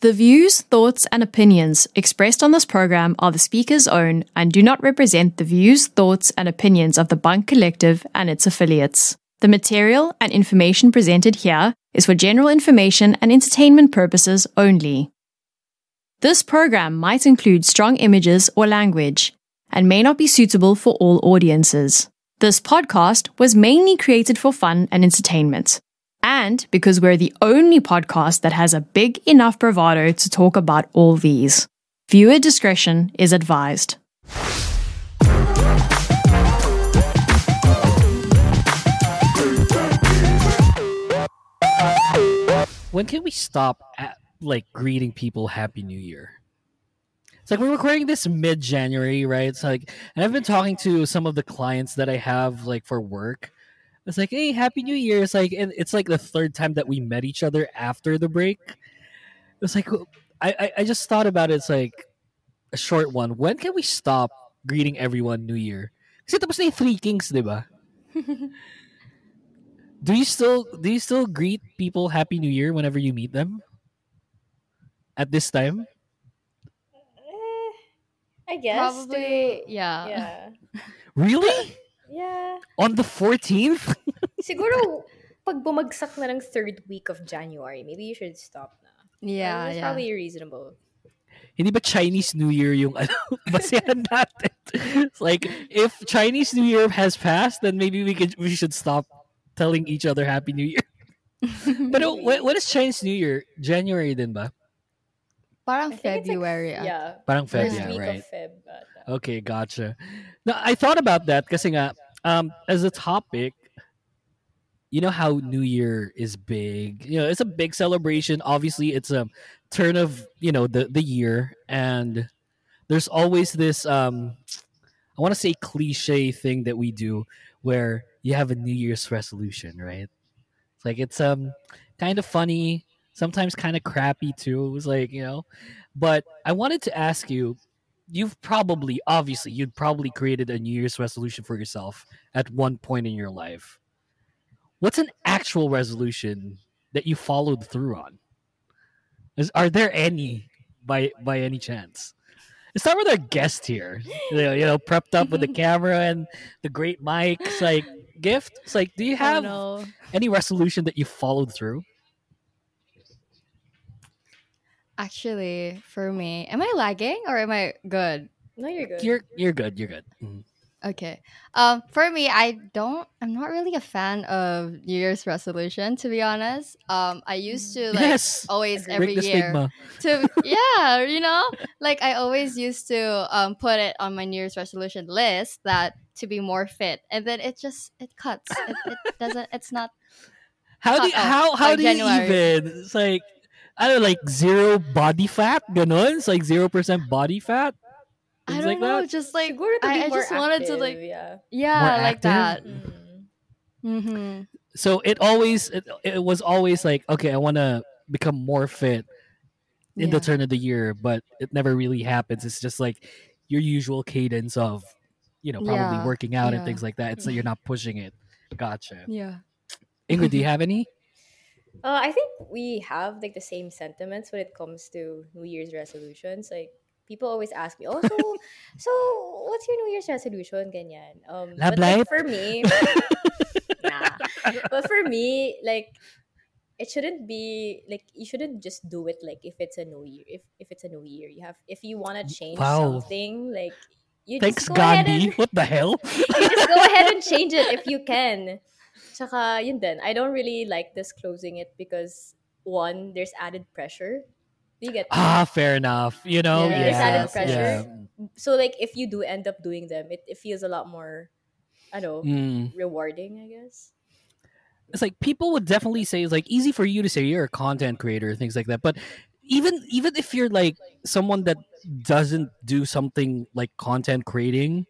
The views, thoughts, and opinions expressed on this program are the speaker's own and do not represent the views, thoughts, and opinions of the Bunk Collective and its affiliates. The material and information presented here is for general information and entertainment purposes only. This program might include strong images or language and may not be suitable for all audiences. This podcast was mainly created for fun and entertainment. And because we're the only podcast that has a big enough bravado to talk about all these. Viewer discretion is advised. when can we stop at like greeting people Happy New Year? It's like we're recording this mid January, right? It's like, and I've been talking to some of the clients that I have like for work. It's like, hey, Happy New Year! It's like, and it's like the third time that we met each other after the break. It's like, I, I, I just thought about it. It's like a short one. When can we stop greeting everyone New Year? Kasi tapos na yung Three Kings, di ba? do you still do you still greet people Happy New Year whenever you meet them? At this time? Eh, I guess. Probably, to- yeah. Yeah. Really? Yeah. On the 14th? Siguro, pag bumagsak na ng third week of January, maybe you should stop na. Yeah, That's yeah. probably reasonable. Hindi ba Chinese New Year yung ano, basehan natin? It's like, if Chinese New Year has passed, then maybe we could we should stop telling each other Happy New Year. But when, when is Chinese New Year? January din ba? Parang I think it's like- February. ah. yeah. Parang Feb, First yeah, week right. of Feb. Okay, gotcha. No, I thought about that kasi nga, um, as a topic, you know how New Year is big. You know, it's a big celebration. Obviously, it's a turn of you know the the year, and there's always this um, I want to say cliche thing that we do where you have a New Year's resolution, right? It's like it's um kind of funny, sometimes kind of crappy too. It was like you know, but I wanted to ask you you've probably obviously you'd probably created a new year's resolution for yourself at one point in your life what's an actual resolution that you followed through on Is, are there any by by any chance let's start with our guest here you know, you know prepped up with the camera and the great mic it's like gift it's like do you have Oh, no. any resolution that you followed through Actually, for me, am I lagging or am I good? No, you're good. you're you're good you're good Mhm. Okay. Um, for me, I don't. I'm not really a fan of New Year's resolution, to be honest. Um, I used to like yes always every break year to yeah, you know, like I always used to um put it on my New Year's resolution list that to be more fit, and then it just it cuts. It, it doesn't. It's not. How do you, how how do you even? It's like I don't know, like zero body fat, ganon. It's like zero percent body fat. I don't like know. that? Just like Siguro to I, I more just wanted to like yeah. yeah, More like that. active? Mm. Mm-hmm. So it always it, it was always like okay, I want to become more fit in the turn of the year, but it never really happens. It's just like your usual cadence of you know probably Yeah, working out and things like that. It's like you're not pushing it. Gotcha. Yeah. Ingrid, do you have any? Uh, I think we have like the same sentiments when it comes to New Year's resolutions. Like people always ask me, "Oh, so, so what's your New Year's resolution?" Ganyan. Um, but like, for me, nah. But for me, like it shouldn't be like you shouldn't just do it like if it's a new year. If if it's a new year, you have if you want to change Wow. something, like you Thanks, just go ahead Gandhi. and What the hell? you just go ahead and change it if you can. Tsaka, yun din. I don't really like disclosing it because, one, there's added pressure. You get ah, fair enough. You know, Yeah, yeah, there's added yeah. pressure. So, like, if you do end up doing them, it, it feels a lot more, I don't know, Mm. rewarding, I guess. it's like people would definitely say it's like easy for you to say you're a content creator things like that but even even if you're like someone that doesn't do something like content creating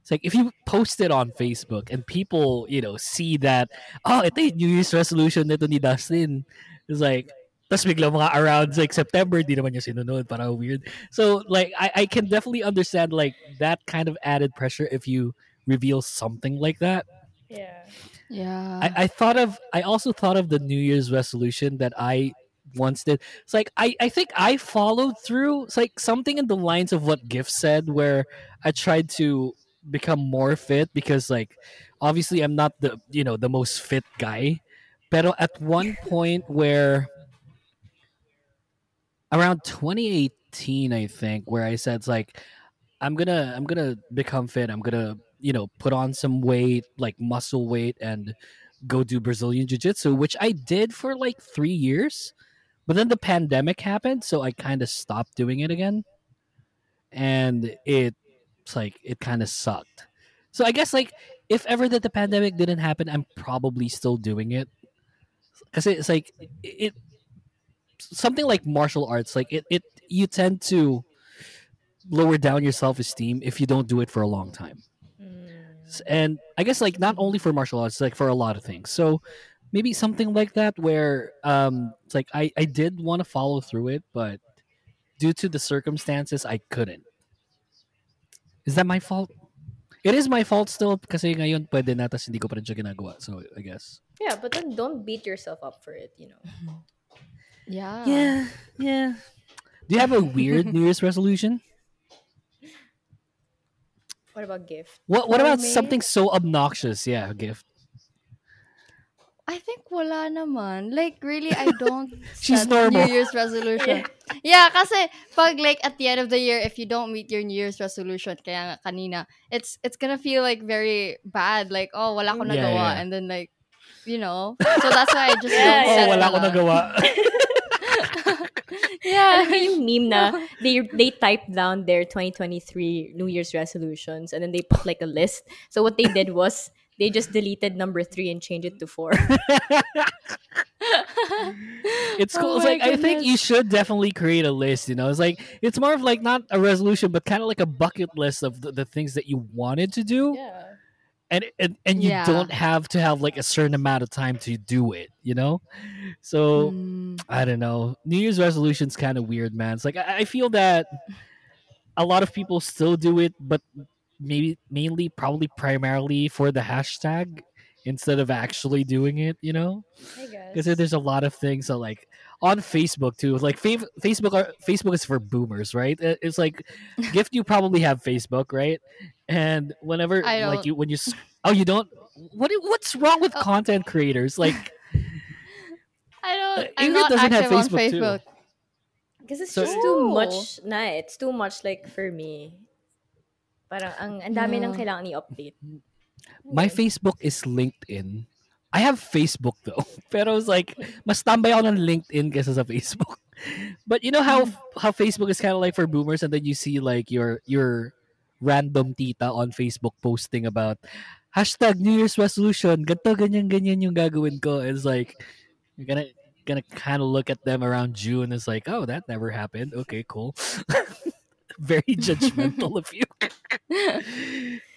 it's like if you post it on facebook and people you know see that oh ito yung new year's resolution nito ni dustin it's like tapos bigla mga around like september di naman niya sinunod parang weird so like I, I can definitely understand like that kind of added pressure if you reveal something like that Yeah. Yeah. I, I thought of I also thought of the New Year's resolution that I once did. It's like I, I think I followed through. It's like something in the lines of what Gift said, where I tried to become more fit because like obviously I'm not the you know the most fit guy. But at one point where around 2018, I think, where I said it's like I'm gonna I'm gonna become fit. I'm gonna you know put on some weight, like muscle weight, and go do Brazilian Jiu Jitsu, which I did for like three years. But then the pandemic happened, so I kind of stopped doing it again. And it's like, it kind of sucked. So I guess, like, if ever that the pandemic didn't happen, I'm probably still doing it. Because it's like, it, it, something like martial arts, like, it, it, you tend to lower down your self esteem if you don't do it for a long time and I guess like not only for martial arts, like for a lot of things. So maybe something like that where um it's like I I did want to follow through it, but due to the circumstances, I couldn't. Is that my fault? It is my fault still kasi ngayon pwede na tas hindi ko pa rin siya ginagawa. So I guess. Yeah, but then don't beat yourself up for it, you know. Yeah. Yeah, yeah. Do you have a weird New Year's resolution? What about gift? What What For about me? something so obnoxious? Yeah, gift. I think wala naman. Like, really, I don't She's set normal. New Year's resolution. yeah, kasi pag like at the end of the year, if you don't meet your New Year's resolution, kaya nga kanina, it's it's gonna feel like very bad. Like, oh, wala ko Yeah, nagawa. yeah. And then like, you know. So that's why I just Yeah, don't yeah. set Oh, wala ko nagawa. Yeah. Alam yung meme na they they typed down their 2023 New Year's resolutions and then they put like a list. So what they did was they just deleted number three and changed it to four. it's cool. Oh it's like I think you should definitely create a list. You know, it's like it's more of like not a resolution, but kind of like a bucket list of the, the things that you wanted to do, yeah. And and and you Yeah. don't have to have like a certain amount of time to do it. You know, so Mm, I don't know. New Year's resolutions kind of weird, man. It's like I, I feel that a lot of people still do it, but maybe mainly, probably primarily for the hashtag instead of actually doing it. You know because there's a lot of things that like on Facebook too. Like fa- Facebook, are, Facebook is for boomers, right? It's like gift. You probably have Facebook, right? And whenever I like don't. you when you s- oh you don't what what's wrong with Oh. content creators? Like I don't. Uh, I'm Ingrid not doesn't have active on Facebook, too. Facebook. Because it's So- just too Oh. much na. It's too much like for me. Parang ang, ang dami nang Yeah. kailangan i-update. My Facebook is LinkedIn. I have Facebook though, pero it's like mas tambay ako ng LinkedIn kaysa sa Facebook. But you know how how Facebook is kind of like for boomers, and then you see like your your random tita on Facebook posting about hashtag New Year's resolution, ganto ganyan ganyan yung gagawin ko. It's like you're gonna gonna kind of look at them around June. It's like, oh, that never happened. Okay, cool. Very judgmental of you.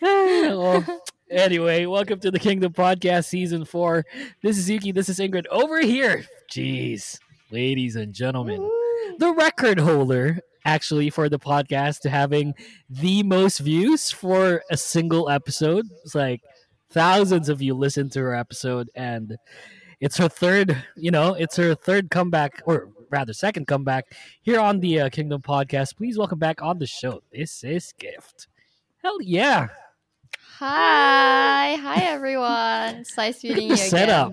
well, oh. Anyway, welcome to the Kingdom Podcast Season 4. This is Yuki. This is Ingrid. Over here, jeez, ladies and gentlemen, Woo! the record holder actually for the podcast to having the most views for a single episode. It's like thousands of you listen to her episode, and it's her third, you know, it's her third comeback, or rather, second comeback here on the uh, Kingdom Podcast. Please welcome back on the show. This is Gift. Hell yeah. Hi, hi everyone. Nice meeting you again. setup.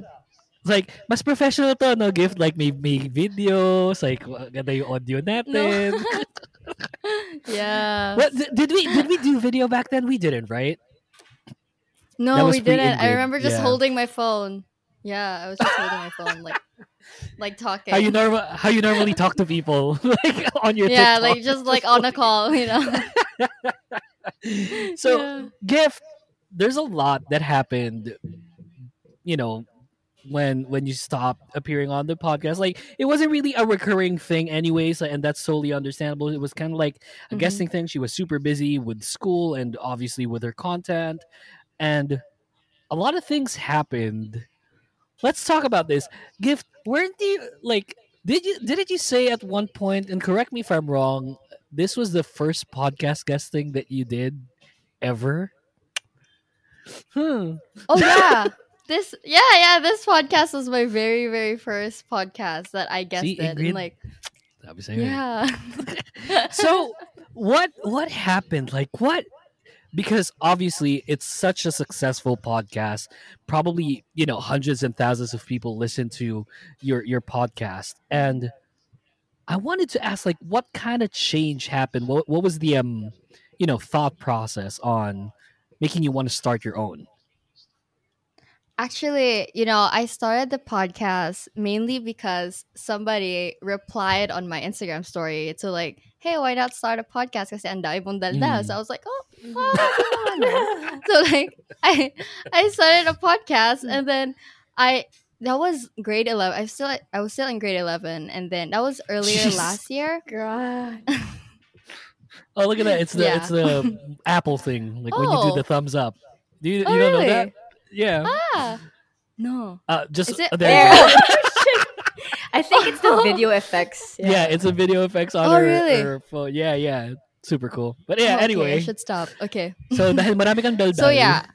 It's like, mas professional to, no? Gift, like, may, may videos, like, ganda yung audio natin. yeah. What, did we did we do video back then? We didn't, right? No, we didn't. I remember just yeah. holding my phone. Yeah, I was just holding my phone, like, like talking. How you normal how you normally talk to people like on your yeah, TikTok. like just like on a call, you know. so Yeah. gift there's a lot that happened you know when when you stopped appearing on the podcast. Like it wasn't really a recurring thing anyways and that's solely understandable. It was kind of like a Mhm. guesting thing. She was super busy with school and obviously with her content. And a lot of things happened. Let's talk about this. Gift weren't you like did you didn't you say at one point and correct me if i'm wrong this was the first podcast guesting that you did ever hmm. Oh yeah, this yeah yeah this podcast was my very very first podcast that I guessed See, it and like Sabi sa'yo eh. yeah. So what what happened? Like what because obviously it's such a successful podcast. Probably you know hundreds and thousands of people listen to your your podcast. And i wanted to ask like what kind of change happened? What, what was the um you know thought process on making you want to start your own Actually, you know, I started the podcast mainly because somebody replied on my Instagram story to like, "Hey, why not start a podcast?" Kasi ang dami mong daldal. Mm. So I was like, "Oh, oh okay so like I I started a podcast and then I that was grade 11. I still I was still in grade 11 and then that was earlier Jeez. last year. God. Oh look at that it's the Yeah. it's the apple thing like when you do Oh. the thumbs up do you, you Oh, don't know that yeah Ah. No. uh, just it- uh, there you There. go. I think it's the video effects. yeah. it's a video effects on Oh, her, really? her phone. Yeah, yeah. Super cool. But yeah, Oh, okay, anyway. I should stop. Okay. So dahil marami kang daldal. So yeah.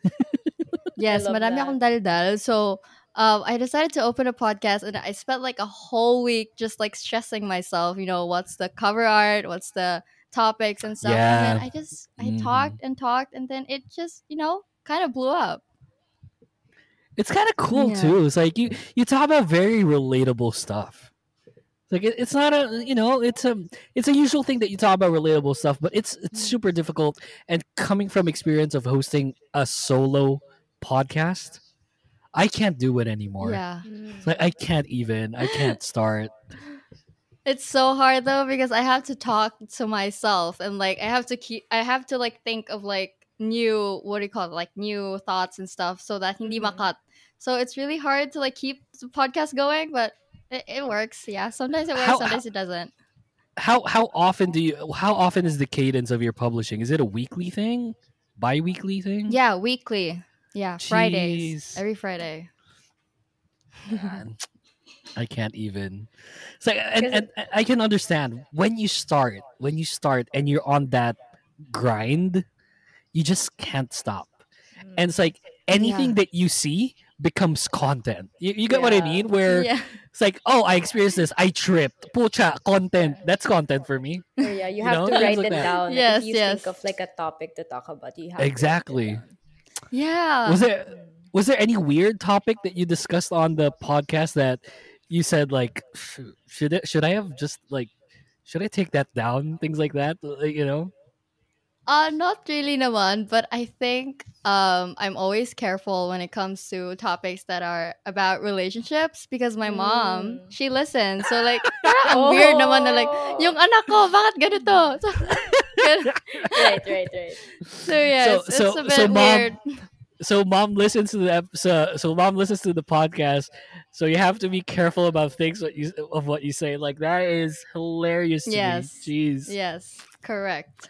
yes, love marami that. akong daldal. So um, I decided to open a podcast and I spent like a whole week just like stressing myself, you know, what's the cover art, what's the topics and stuff. And Yeah. then I just I Mhm. talked and talked and then it just, you know, kind of blew up. It's kind of cool Yeah. too. It's like you you talk about very relatable stuff. It's Like it, it's not a you know it's a it's a usual thing that you talk about relatable stuff, but it's it's Mm. super difficult. And coming from experience of hosting a solo podcast, I can't do it anymore. Yeah. It's like I can't even. I can't start. It's so hard though because I have to talk to myself and like I have to keep I have to like think of like new what do you call it like new thoughts and stuff so that hindi Mhm. makat. So it's really hard to like keep the podcast going, but it, it works. Yeah, sometimes it works, How- sometimes it doesn't. How how often do you? How often is the cadence of your publishing? Is it a weekly thing, bi-weekly thing? Yeah, weekly. Yeah, Fridays. Every Friday. Man, I can't even. It's like, and, 'Cause and I can understand when you start, when you start, and you're on that grind, you just can't stop. Mm. And it's like anything that you see becomes content. You, you get what I mean? Where Yeah. it's like, oh, I experienced this. I tripped. Pucha, content. That's content for me. Or yeah, you You have know, to write like it that. down. Like, Yes, if you yes. think of like a topic to talk about, you have to write it Exactly. down. Yeah. Was there was there any weird topic that you discussed on the podcast that you said like should it, should I have just like should I take that down things like that you know Uh, not really naman, but I think um, I'm always careful when it comes to topics that are about relationships because my mom, Mm. she listens. So like, parang ang weird naman na like, Oh. yung anak ko, bakit ganito? So, right, right, right. so yeah, So- it's, it's so- a bit so, Mom, weird. So mom listens to the ep- so, so mom listens to the podcast so you have to be careful about things what you of what you say like that is hilarious to Yes. me jeez Yes, correct.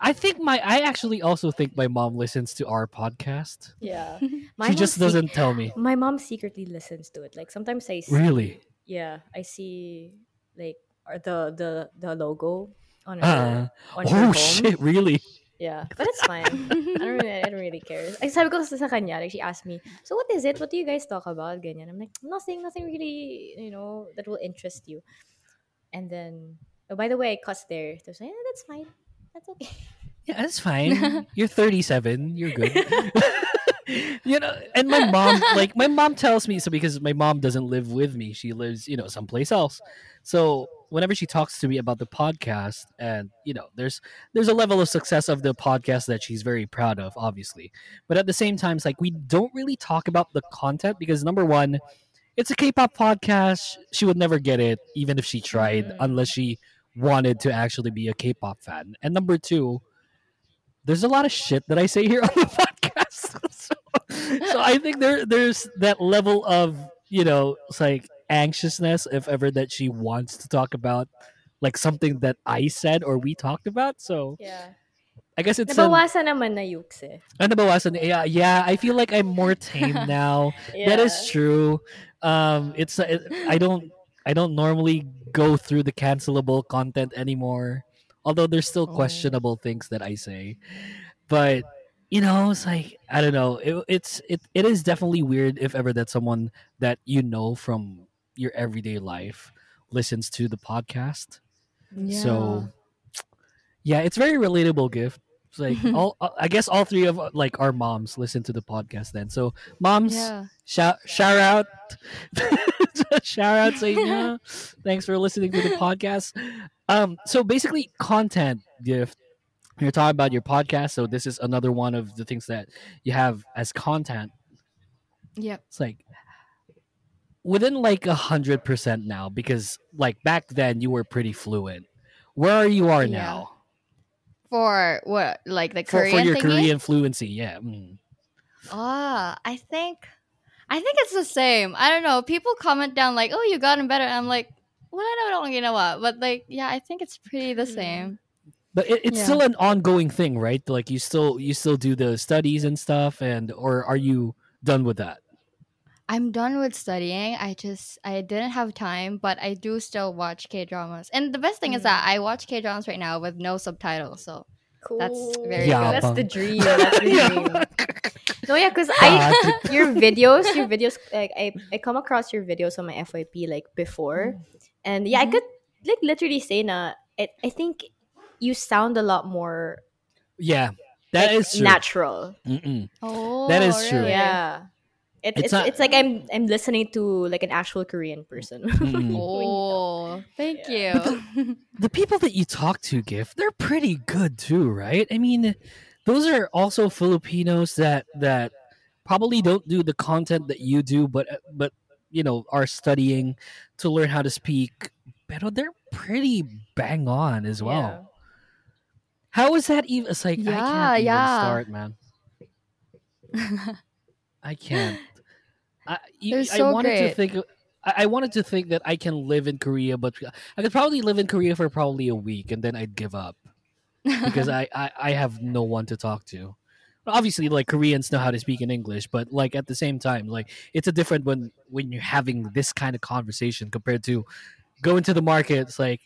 I think my I actually also think my mom listens to our podcast Yeah. she just sec- doesn't tell me My mom secretly listens to it. Like sometimes I see, really yeah, I see like the the the logo on her uh, on her oh home. shit really Yeah, but it's fine. I don't really, I don't really care. Ay, sabi ko sa kanya, like she asked me, so what is it? What do you guys talk about? Ganyan. I'm like, nothing, nothing really, you know, that will interest you. And then, oh, by the way, I cussed there. So I was like, yeah, that's fine. That's okay. Yeah, that's fine. You're 37. You're good. you know, and my mom, like, my mom tells me so because my mom doesn't live with me. She lives, you know, someplace else. So whenever she talks to me about the podcast, and you know, there's there's a level of success of the podcast that she's very proud of, obviously. But at the same time, it's like we don't really talk about the content because number one, it's a K-pop podcast. She would never get it, even if she tried, Mm. unless she wanted to actually be a K-pop fan. And number two, there's a lot of shit that I say here on the podcast. So, I think there there's that level of you know it's like anxiousness if ever that she wants to talk about like something that I said or we talked about. So Yeah. I guess it's an, Nabawasan naman na yukes eh. Ah, nabawasan. Yeah, yeah. I feel like I'm more tame now. That is true. Um, it's it, I don't I don't normally go through the cancelable content anymore. Although there's still Oh. questionable things that I say, but you know, it's like I don't know. It, it's it it is definitely weird if ever that someone that you know from your everyday life listens to the podcast. Yeah. So yeah, it's very relatable gift. It's like all I guess all three of like our moms listen to the podcast then. So moms, yeah. shout shout out shout out Sanya. Thanks for listening to the podcast. Um so basically content gift. You're talking about your podcast, so this is another one of the things that you have as content. yeah It's like within like a hundred percent now because like back then you were pretty fluent. Where are you are Yeah. now For what? Like the for, Korean for your thingy? Korean fluency? Yeah. mm. Ah, I think, I think it's the same. I don't know. People comment down like, "Oh, you gotten better." I'm like, "Well, I don't you know what?" But like, yeah, I think it's pretty the same. But it, it's Yeah. still an ongoing thing, right? Like you still you still do the studies and stuff, and or are you done with that? I'm done with studying. I just I didn't have time, but I do still watch K dramas. And the best thing is that I watch K dramas right now with no subtitles. So Cool. That's very Yeah, That's the dream. That's the Yeah. dream. No, yeah, because I your videos, your videos, like I, I come across your videos on my FYP like before, and yeah, I Mhm. could like literally say na. It, I think you sound a lot more yeah, that like, is true. natural. Mm-mm. oh, That is true. Yeah, it, It's it's not- it's like I'm I'm listening to like an actual Korean person. Oh, thank you. the people that you talk to, Gift, they're pretty good too, right? I mean, those are also Filipinos that that probably don't do the content that you do, but but you know are studying to learn how to speak. But they're pretty bang on as well. Yeah. How is that even? It's like I Yeah, can't even yeah. start, man. I can't. I, you- They're I so wanted to great. think. of- I, I wanted to think that I can live in Korea, but I could probably live in Korea for probably a week, and then I'd give up because I, I, I have no one to talk to. Obviously, like Koreans know how to speak in English, but like at the same time, like it's a different when when you're having this kind of conversation compared to going to the market. It's like,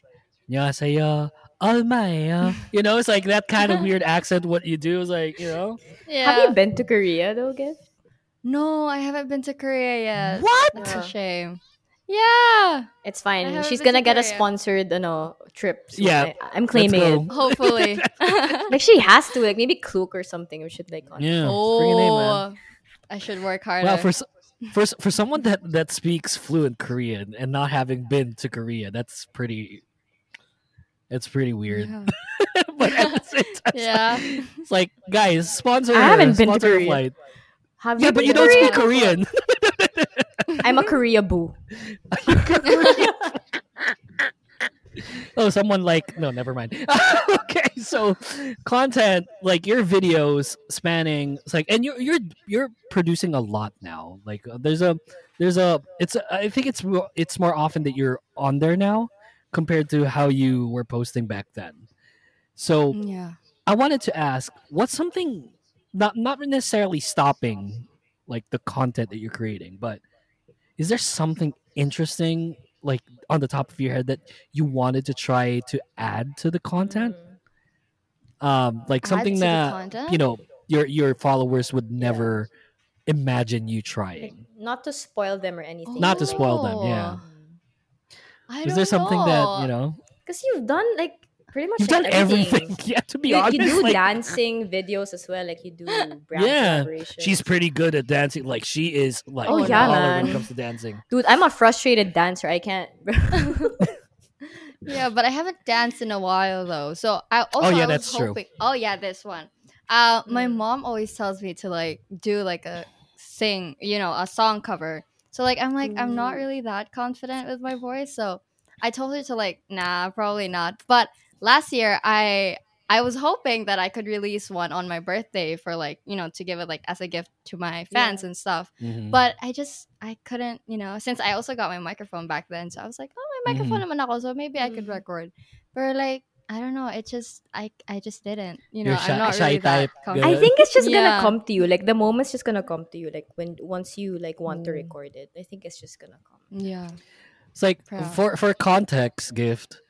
안녕하세요, oh my, you know, it's like that kind of weird accent. What you do is like, you know. Yeah. Have you been to Korea though, Gift? No, I haven't been to Korea yet. What? That's a shame. Yeah. It's fine. She's gonna get Korea. a sponsored, you know, trip. So yeah. I, am claiming it. Hopefully. like she has to, like maybe cloak or something. We should like. On yeah. Oh. Name, I should work harder. Well, for for for someone that that speaks fluent Korean and not having been to Korea, that's pretty it's pretty weird. Yeah. but at the same time, it's Yeah. like, it's like guys, sponsor. I haven't been to a Korea. flight. Have Yeah, you but you don't Korea? speak Korean. I'm a Korea boo. oh, someone like no, never mind. okay, so content like your videos spanning it's like, and you're you're you're producing a lot now. Like uh, there's a there's a it's a, I think it's it's more often that you're on there now compared to how you were posting back then. So Yeah. I wanted to ask, what's something not not necessarily stopping like the content that you're creating, but is there something interesting like on the top of your head that you wanted to try to add to the content? Um like Add something that you know your your followers would never imagine you trying. not to spoil them or anything. Not to spoil them, yeah. I Is there don't something that, you know, Because you've done like pretty much you've like, done everything. Yeah, to be You, honest. you do like, dancing videos as well, like you do brand Yeah. She's pretty good at dancing. Like she is like Oh, yeah, baller when it comes to dancing. dude. I'm a frustrated dancer. I can't. Yeah, but I haven't danced in a while though. So I also Oh, yeah, I was that's true. Oh yeah, this one. Uh, my Mm. mom always tells me to like do like a sing, you know, a song cover. So like I'm like I'm not really that confident with my voice. So I told her to like, nah, probably not. But last year I I was hoping that I could release one on my birthday for like you know to give it like as a gift to my fans and stuff. Mhm. But I just I couldn't, you know, since I also got my microphone back then, so I was like, oh, my microphone naman ako, so maybe I could Mhm. record. But like, I don't know, it just I I just didn't, you know, shy- I'm not shy really type, that I think it's just Yeah. gonna come to you. Like the moment's just gonna come to you. Like when once you like want to Mm. record it, I think it's just gonna come. Yeah, It's like Proud. for for context gift.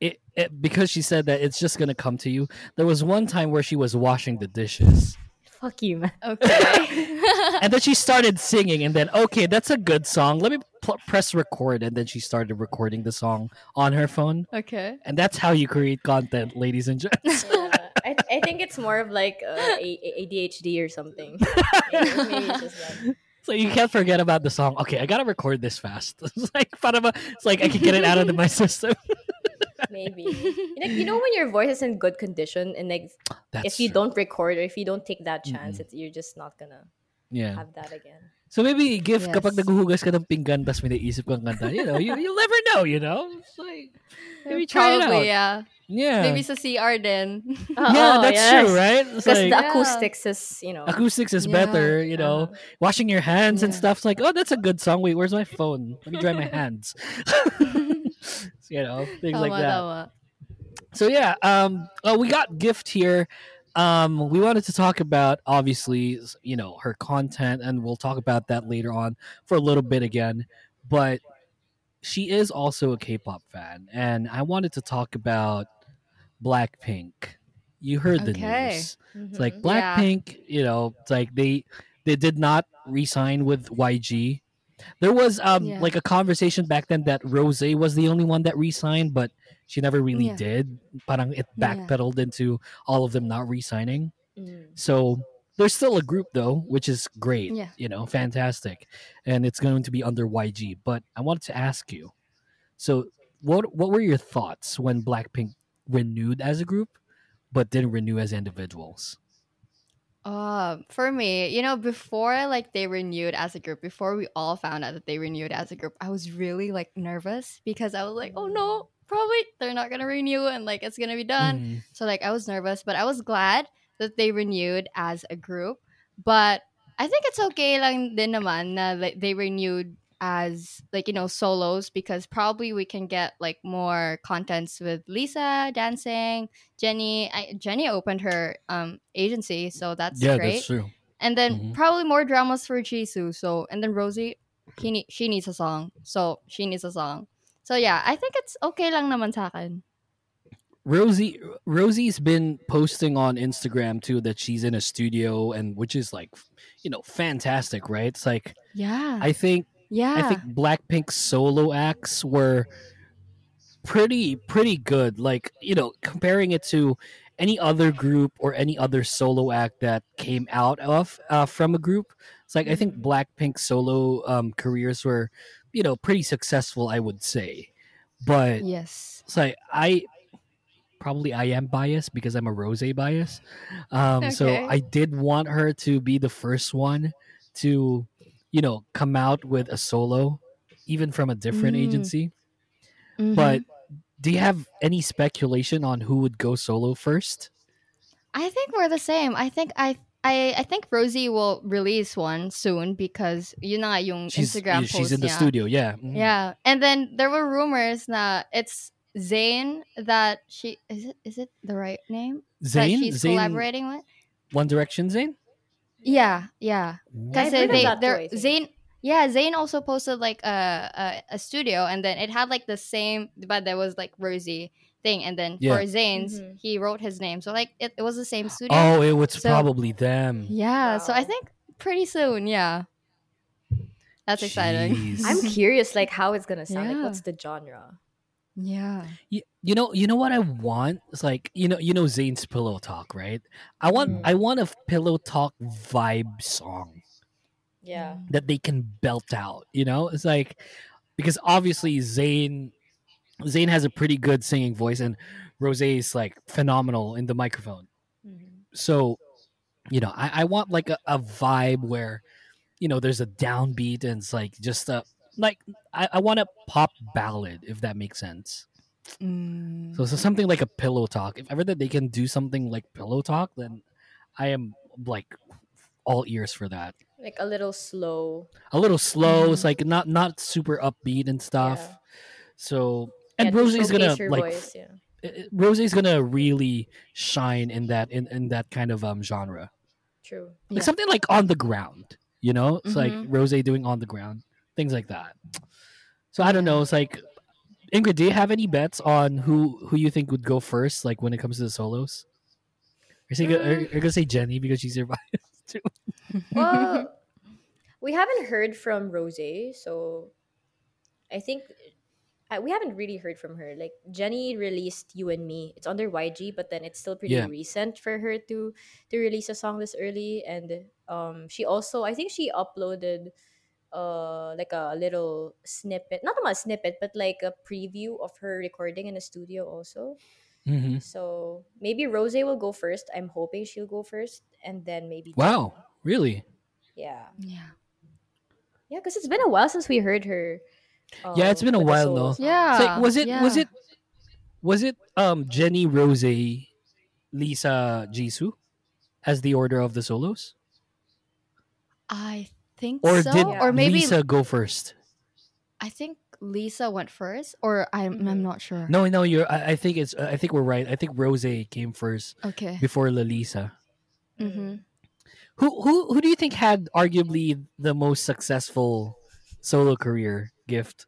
It, it because she said that it's just gonna come to you. There was one time where she was washing the dishes, Fuck you, man. Okay. and then she started singing, and then okay, that's a good song. Let me pl- press record, and then she started recording the song on her phone, okay. and that's how you create content, ladies and gents. Yeah. I, I think it's more of like uh, A- A- ADHD or something. maybe, maybe it's just that. So you can't forget about the song. Okay, I gotta record this fast. It's like it's like I can get it out of my system. Maybe. You know, you know when your voice is in good condition and like That's if you true. don't record or if you don't take that chance, it's, you're just not gonna yeah. have that again. So maybe give Yes. kapag naghuhugas ka ng pinggan tapos may naisip kang kanta, you know, you, you'll never know, you know? It's like, maybe try it out. Yeah. Yeah. Maybe sa CR din. yeah, that's true, right? Because like, the Yeah. acoustics is, you know. acoustics is Yeah. better, you know. uh, Washing your hands and Yeah. stuff. It's like, oh, that's a good song. Wait, where's my phone? Let me dry my hands. you know, things like that. So yeah, um, oh, we got gift here. Um, we wanted to talk about obviously, you know, her content, and we'll talk about that later on for a little bit again. But she is also a K-pop fan, and I wanted to talk about Blackpink. You heard the Okay. news. It's mhm. like Yeah. Blackpink, you know, it's like they they did not re-sign with YG. There was um Yeah. like a conversation back then that Rose was the only one that re-signed, but she never really Yeah. did. Parang it backpedaled into all of them not re-signing. Mm. So there's still a group though, which is great. Yeah. You know, fantastic. And it's going to be under YG. But I wanted to ask you. So what what were your thoughts when Blackpink renewed as a group but didn't renew as individuals? Uh, for me, you know, before like they renewed as a group, before we all found out that they renewed as a group, I was really like nervous because I was like, oh no, probably they're not gonna renew and like it's gonna be done. Mhm. So like I was nervous, but I was glad that they renewed as a group. But I think it's okay lang din naman na like, they renewed as like you know solos because probably we can get like more contents with Lisa dancing, Jennie. I, Jennie opened her um agency, so that's yeah, great. that's true. And then Mhm. probably more dramas for Jisoo. So and then Rosie, he need, she needs a song, so she needs a song. So yeah, I think it's okay lang naman sa akin. Rosie Rosie's been posting on Instagram too that she's in a studio and which is like you know fantastic, right? It's like Yeah, I think yeah. I think Blackpink's solo acts were pretty pretty good. Like, you know, comparing it to any other group or any other solo act that came out of uh, from a group. It's like I think Blackpink's solo um, careers were, you know, pretty successful, I would say. But yes. it's like I probably I am biased because I'm a Rose bias. Um, So I did want her to be the first one to, you know, come out with a solo, even from a different Mm. agency. Mhm. But do you have any speculation on who would go solo first? I think we're the same. I think I I I think Rosie will release one soon because you know yung She's Instagram she's post in the niya. studio, yeah. Mhm. Yeah, and then there were rumors that it's Zayn that she is it is it the right name Zayn, she's Zayn, collaborating with? One Direction, Zayn. Yeah, yeah. Because I've heard they that too, they're I. Zayn. Yeah, Zayn also posted like a, a a studio, and then it had like the same, but there was like Rosie thing, and then Yeah. for Zayn's, Mhm. he wrote his name, so like it, it was the same studio. Oh, it was So- probably them. Yeah, so I think pretty soon, yeah. That's exciting. I'm curious, like how it's gonna sound. Yeah. Like, what's the genre? Yeah. you, you know you know what i want it's like you know you know Zayn's pillow talk right i want Mm. i want a pillow talk vibe song Yeah. that they can belt out you know it's like because obviously Zayn Zayn has a pretty good singing voice and rose is like phenomenal in the microphone Mhm. so you know i, I want like a, a vibe where you know there's a downbeat and it's like just a like i, I want a pop ballad if that makes sense Mm. so, so something like a pillow talk. If ever that they can do something like pillow talk, then I am like all ears for that. Like a little slow. A little slow. It's Mhm. like not not super upbeat and stuff. Yeah. So and to Rosie's gonna like voice, yeah. f- uh, Rosie's gonna really shine in that in, in that kind of um genre. True. Like Yeah. something like on the ground. You know, it's like Mhm. Rose doing on the ground, things like that. So I don't know. It's like Ingrid, do you have any bets on who who you think would go first, like when it comes to the solos? Are you gonna, are you gonna say Jennie because she's your bias? too. Well, we haven't heard from Rose, so I think uh, we haven't really heard from her. Like Jennie released "You and Me." It's under YG, but then it's still pretty Yeah. recent for her to to release a song this early. And um, she also, I think she uploaded uh like a little snippet, not a snippet, but like a preview of her recording in the studio also. Mhm. So maybe Rose will go first. I'm hoping she'll go first, and then maybe Wow, really? yeah. Yeah. Yeah, because it's been a while since we heard her. Yeah, it's been a while, though. Yeah. It's like, was it was yeah. it was it um Jennie Rose Lisa Jisoo as the order of the solos? I think Or so. did or maybe Lisa go first? I think Lisa went first, or I'm I'm Mhm. not sure. No, no, you're I, I think it's I think we're right. I think Rose came first Okay. before Lalisa. Mm-hmm. Who who who do you think had arguably the most successful solo career gift?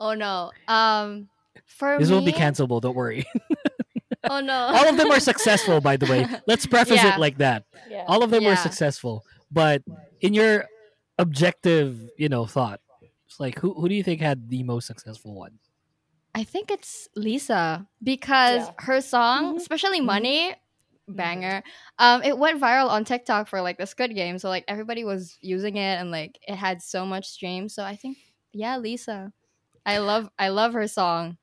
Oh no. Um, for This me, will be cancelable, don't worry. Oh no. All of them are successful, by the way. Let's preface Yeah. it like that. Yeah. All of them were successful. But in your objective, you know, thought, it's like who who do you think had the most successful one? I think it's Lisa because Yeah. her song, Mhm. especially Mhm. "Money," banger. Um, it went viral on TikTok for like the Squid Game, so like everybody was using it, and like it had so much streams. So I think, yeah, Lisa. I love I love her song.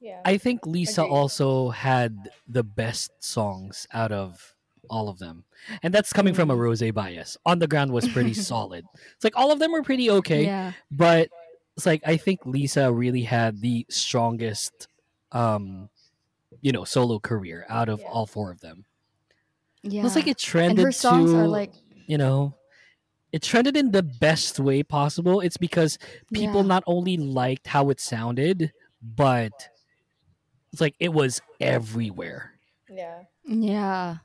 yeah. I think Lisa Agreed. also had the best songs out of all of them. And that's coming from a Mm. rose bias. On the ground was pretty solid. It's like all of them were pretty okay, Yeah. but it's like I think Lisa really had the strongest um you know, solo career out of Yeah. all four of them. Yeah. It's like it and trended her songs to are like you know it trended in the best way possible. It's because people Yeah. not only liked how it sounded, but it's like it was everywhere. yeah. yeah.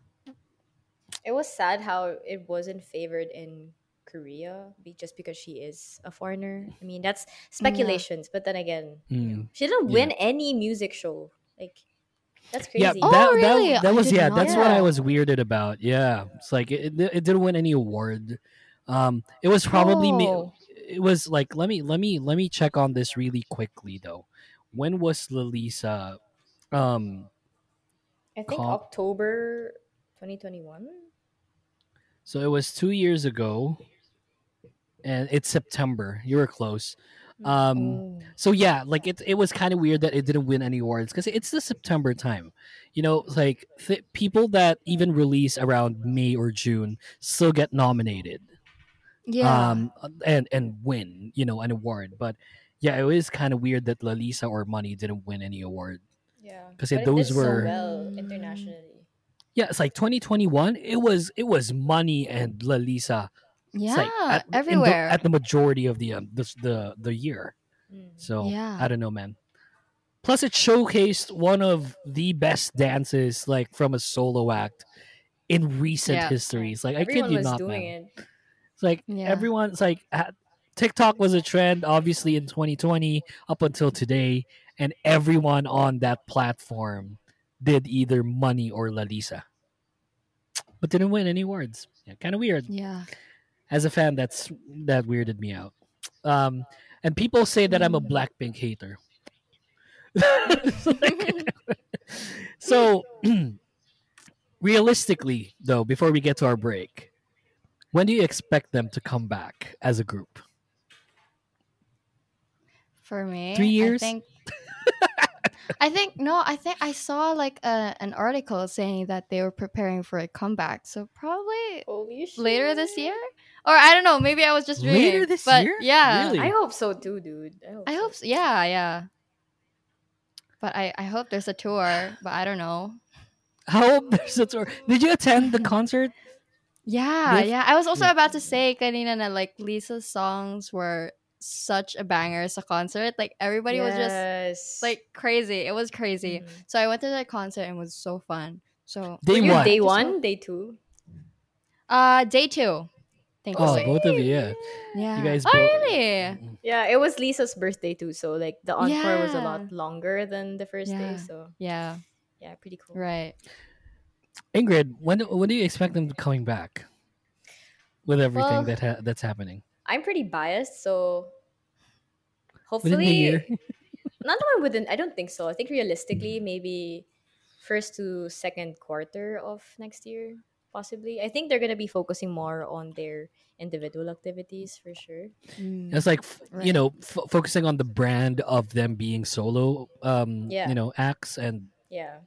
It was sad how it wasn't favored in Korea be- just because she is a foreigner. I mean, that's speculations, but then again, Mm. she didn't Yeah. win any music show. Like, that's crazy. Yeah, Oh, that, really? that, that was yeah. not That's what I was weirded about. Yeah, it's like it, it, it didn't win any award. Um, it was probably me. Oh. It was like let me let me let me check on this really quickly though. When was Lalisa? Um, I think Comp- October 2021. So it was two years ago, and it's September. You were close. Um, Oh. So yeah, like it it was kind of weird that it didn't win any awards because it's the September time. You know, like th- people that even release around May or June still get nominated. Yeah. Um and and win, you know, an award. But yeah, it was kind of weird that Lalisa or Money didn't win any award. Yeah. 'Cause But it- it those did were- so well internationally. Yeah, it's like 2021. It was it was Money and Lalisa. Yeah. like at, in the- everywhere. at the majority of the um, the the, the year. Mm. So Yeah. I don't know, man. Plus, it showcased one of the best dances, like from a solo act, in recent Yeah. histories. Like I Everyone kid you was not, doing man. it. It's like Yeah. everyone's like ha- TikTok was a trend, obviously in 2020 up until today, and everyone on that platform did either Money or Lalisa, but didn't win any awards. Yeah, kind of weird yeah. as a fan that's that weirded me out um and people say that i'm a Mm. blackpink hater so realistically though before we get to our break when do you expect them to come back as a group For me, Three years? I think. I think no. I think I saw like a, an article saying that they were preparing for a comeback. So probably Holy shit. later this year, or I don't know. Maybe I was just dreaming. Later this but year? Yeah, Really? I hope so too, dude. I hope. I so. hope. So. Yeah, yeah. But I, I hope there's a tour. But I don't know. how there's a tour did you attend the concert Yeah, They've- yeah. I was also yeah. about to say kanina na like Lisa's songs were such a banger as a concert. Like everybody was just like crazy. It was crazy. Mhm. So I went to that concert and it was so fun. So Day Were you one. day one, day two. uh day two. Thank oh you. both of you yeah Yeah. you guys oh both- really? Yeah, it was Lisa's birthday too, so like the encore was a lot longer than the first day. So Yeah. yeah, pretty cool. Right. Ingrid, when when do you expect them coming back with everything Well, that ha- that's happening? I'm pretty biased, so hopefully year? not the one within i don't think so i think realistically maybe first to second quarter of next year possibly i think they're going to be focusing more on their individual activities for sure Mm. It's like f- you know f- focusing on the brand of them being solo, um, Yeah. you know, acts and yeah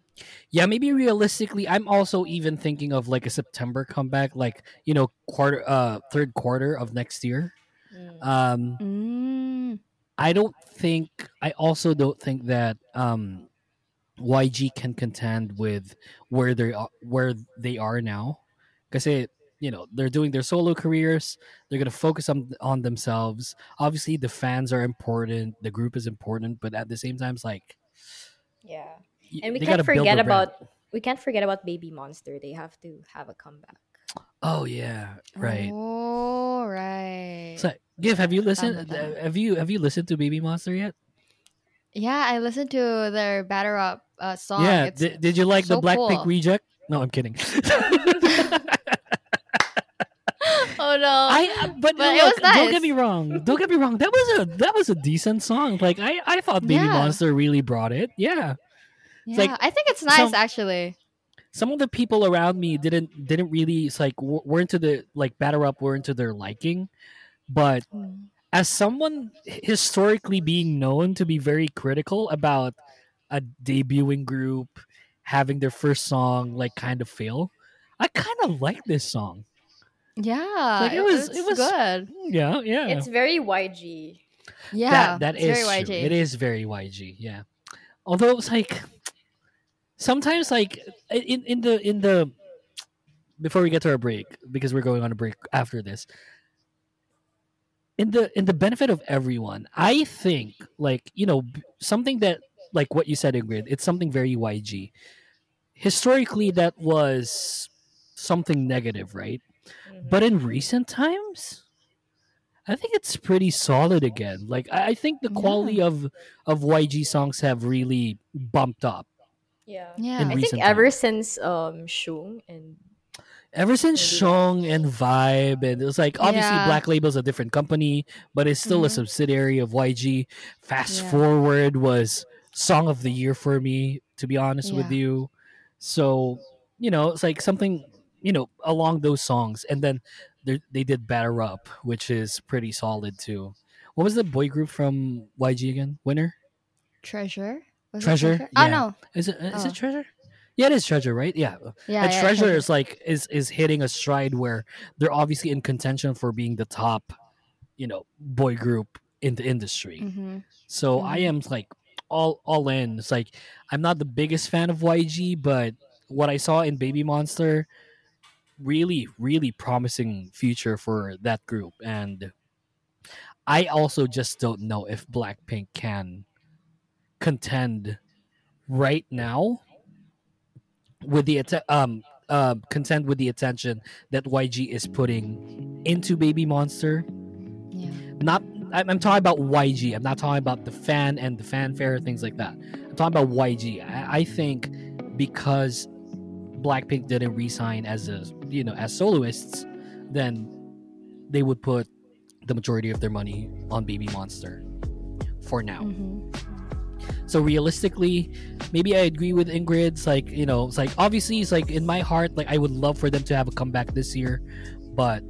yeah, maybe realistically, I'm also even thinking of like a September comeback, like you know, quarter, uh, third quarter of next year. Mm. Um, Mm. I don't think. I also don't think that um, YG can contend with where they are, where they are now, because you know they're doing their solo careers. They're gonna focus on on themselves. Obviously, the fans are important. The group is important, but at the same time, it's like yeah y- and we can't forget their brand. about we can't forget about baby monster they have to have a comeback Oh yeah, right. Oh, right. So, Gift, have you listened? Tama, tama. Have you have you listened to Baby Monster yet? yeah, I listened to their Batter Up uh, song. yeah. It's Did, did you like so the Blackpink cool. reject? No, I'm kidding. oh no. I uh, but, But it look, was don't get me wrong. Don't get me wrong. That was a that was a decent song. Like I I thought Baby Yeah. Monster really brought it. Yeah. Yeah, like I think it's nice some- actually. Some of the people around me didn't didn't really it's like w- weren't to the like batter up weren't to their liking, but Mm. as someone historically being known to be very critical about a debuting group having their first song like kind of fail, I kind of like this song. Yeah, Like, it it, was- was it was- good. Yeah, yeah. it's very yg Yeah, that that it's is very true. YG. It is very YG. Yeah. Although it's like sometimes like in in the in the before we get to our break because we're going on a break after this. In the in the benefit of everyone, I think like you know something that like what you said, Ingrid. It's something very YG. Historically, that was something negative, right? Mhm. But in recent times, I think it's pretty solid again. Like I I think the Yeah. quality of of YG songs have really bumped up yeah Yeah. in i think ever times. since um shung and Ever since Maybe Shoong and Vibe, and it was like obviously Yeah. Black Label's a different company, but it's still a Mhm. subsidiary of YG. Fast Yeah. Forward was song of the year for me, to be honest with you. So you know, it's like something you know along those songs, and then they they did Batter Up, which is pretty solid too. What was the boy group from YG again? Winner? Treasure. Was Treasure? Treasure? Oh Yeah. no. Is it is Oh. it Treasure? Yeah, it is Treasure, right? Yeah. Yeah. yeah, treasure is like is is hitting a stride where they're obviously in contention for being the top you know boy group in the industry Mhm. so i Mhm. am like all all in it's like i'm not the biggest fan of yg but what i saw in baby monster really really promising future for that group and i also just don't know if blackpink can contend right now with the um uh, contend with the attention that YG is putting into Baby Monster. Yeah. Not I'm, I'm talking about YG. I'm not talking about the fan and the fanfare things like that. I'm talking about YG. I, I think because Blackpink didn't resign as a you know as soloists, then they would put the majority of their money on Baby Monster for now. Mhm. So realistically, maybe I agree with Ingrid's like, you know, it's like obviously it's like in my heart, like I would love for them to have a comeback this year, but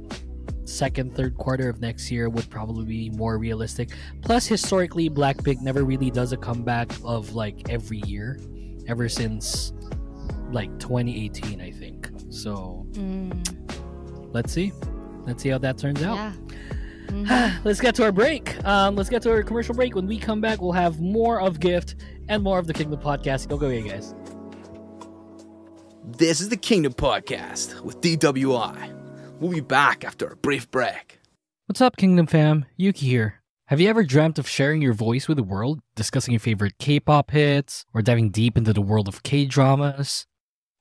second, third quarter of next year would probably be more realistic. Plus historically Blackpink never really does a comeback of like every year. Ever since like 2018, I think. So Mm. let's see. Let's see how that turns out. Yeah. Mhm. let's get to our break. Um, let's get to our commercial break. When we come back, we'll have more of Gift and more of the Kingdom podcast. Go, go, yeah, guys. This is the Kingdom Podcast with DWI. We'll be back after a brief break. What's up, Kingdom fam? Yuki here. Have you ever dreamt of sharing your voice with the world, discussing your favorite K pop hits, or diving deep into the world of K dramas?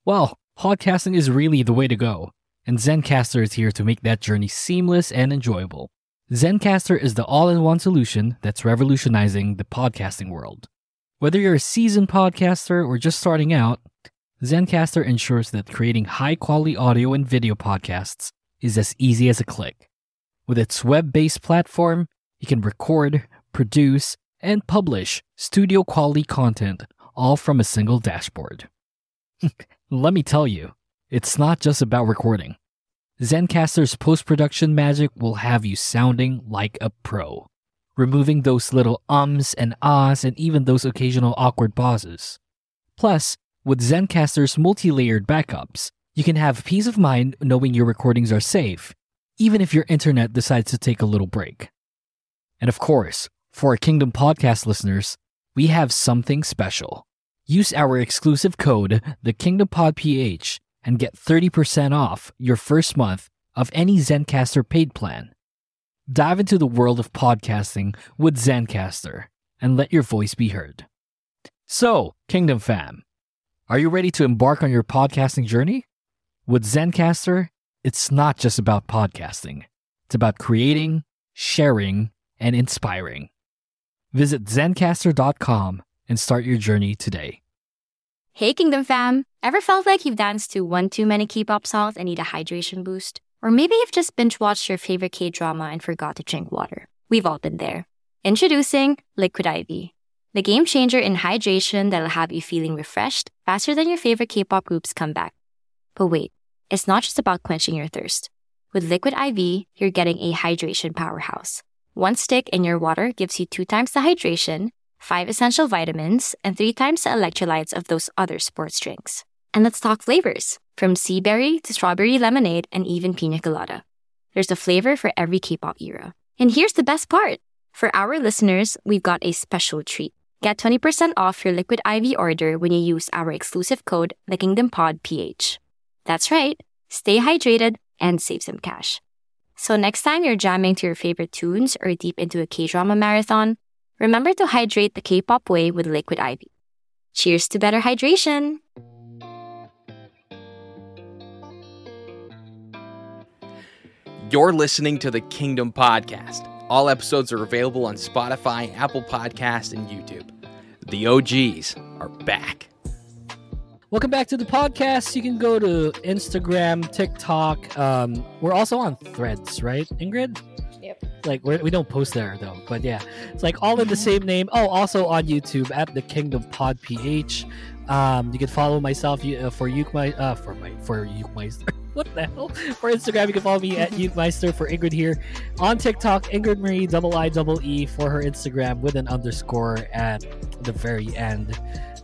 Well, podcasting is really the way to go, and Zencastr is here to make that journey seamless and enjoyable. Zencastr is the all in one solution that's revolutionizing the podcasting world. Whether you're a seasoned podcaster or just starting out, Zencastr ensures that creating high quality audio and video podcasts is as easy as a click. With its web based platform, you can record, produce, and publish studio quality content all from a single dashboard. Let me tell you, it's not just about recording. Zencastr's post production magic will have you sounding like a pro, removing those little ums and ahs and even those occasional awkward pauses. Plus, with Zencastr's multi layered backups, you can have peace of mind knowing your recordings are safe, even if your internet decides to take a little break. And of course, for our Kingdom Podcast listeners, we have something special. Use our exclusive code, the Kingdom Pod PH, and get 30% off your first month of any Zencastr paid plan. Dive into the world of podcasting with Zencastr and let your voice be heard. So, Kingdom fam, are you ready to embark on your podcasting journey? With Zencastr, it's not just about podcasting. It's about creating, sharing, and inspiring. Visit zencastr.com and start your journey today. Hey, Kingdom fam! Ever felt like you've danced to one too many K pop songs and need a hydration boost? Or maybe you've just binge watched your favorite K drama and forgot to drink water. We've all been there. Introducing Liquid IV, the game changer in hydration that'll have you feeling refreshed faster than your favorite K pop groups comeback. But wait, it's not just about quenching your thirst. With Liquid IV, you're getting a hydration powerhouse. One stick in your water gives you two times the hydration five essential vitamins, and three times the electrolytes of those other sports drinks. And let's talk flavors from sea berry to strawberry lemonade and even pina colada. There's a flavor for every K pop era. And here's the best part for our listeners, we've got a special treat. Get 20% off your Liquid IV order when you use our exclusive code, the Kingdom Pod PH. That's right, stay hydrated and save some cash. So next time you're jamming to your favorite tunes or deep into a K drama marathon, Remember to hydrate the K pop way with Liquid IV. Cheers to better hydration! You're listening to the Kingdom Podcast. All episodes are available on Spotify, Apple Podcast, and YouTube. The OGs are back. Welcome back to the podcast. You can go to Instagram, TikTok. Um, we're also on Threads, right, Ingrid? Yep. Like we're, we don't post there though, but yeah, it's like all in the same name. Oh, also on YouTube at the Kingdom Pod PH. Um, you can follow myself uh, for Ukemeister, uh, for my for Ukemeister. what the hell? For Instagram, you can follow me at Ukemeister. For Ingrid here on TikTok, Ingrid Marie double I double E for her Instagram with an underscore at the very end.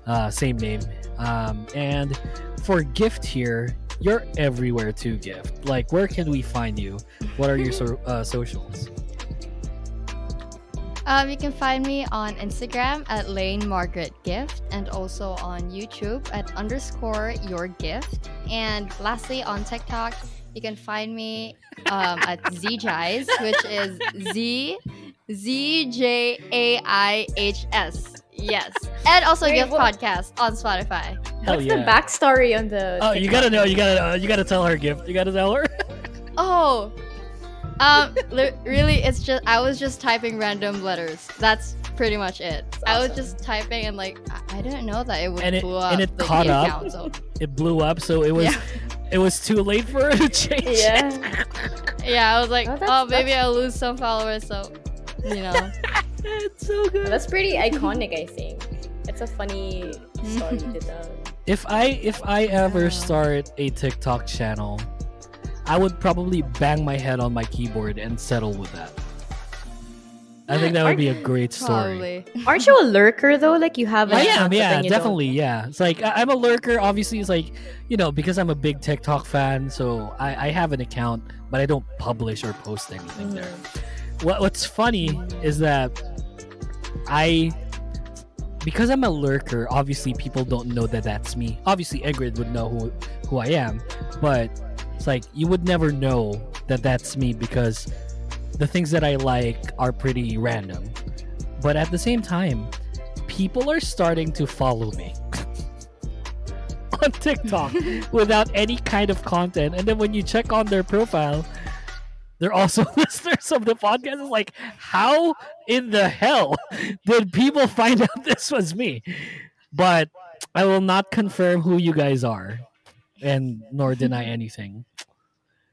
Uh, same name. Um, and for gift here, you're everywhere too, gift. Like, where can we find you? What are your so, uh, socials? Um, you can find me on Instagram at Lane Margaret Gift and also on YouTube at underscore your gift. And lastly, on TikTok, you can find me um, at ZJaihs, which is Z Z J A I H S. Yes. And also Wait, Gift what- Podcast on Spotify. Hell What's yeah. the backstory on the? Oh, you gotta know. You gotta. Uh, you gotta tell her gift. You gotta tell her. Oh. Um, li- really, it's just I was just typing random letters. That's pretty much it. I was just typing and like I, I didn't know that it would And it- blow up and it the caught up? account, so it blew up, so it was. Yeah. It was too late for her to change. it. Yeah. yeah, I was like, Oh, oh, maybe I'll lose some followers, so you know. it's so good. That's pretty iconic, I think. It's a funny story to tell. If I if I ever start a TikTok channel, I would probably bang my head on my keyboard and settle with that. I think that would be a great story. Probably. Aren't you a lurker though? Like you have. an I am, yeah, then you don't- definitely, yeah. It's like I- I'm a lurker. Obviously, it's like you know because I'm a big TikTok fan, so I, I have an account, but I don't publish or post anything there. Mhm. What What's funny is that I, because I'm a lurker, obviously people don't know that that's me. Obviously, Ingrid would know who who I am, but it's like you would never know that that's me because the things that I like are pretty random. But at the same time, people are starting to follow me on TikTok without any kind of content. And then when you check on their profile, they're also listeners of the podcast. It's like, how in the hell did people find out this was me? But I will not confirm who you guys are, and nor deny anything.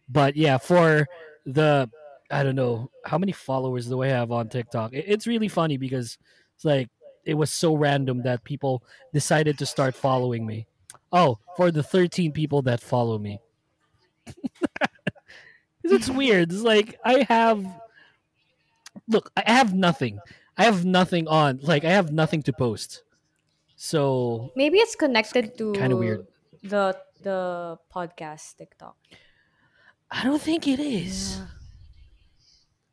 But yeah, for the I don't know how many followers do I have on TikTok. It's really funny because it's like it was so random that people decided to start following me. Oh, for the 13 people that follow me. It's weird. It's like I have look, I have nothing. I have nothing on. Like I have nothing to post. So Maybe it's connected to kinda weird. the the podcast TikTok. I don't think it is.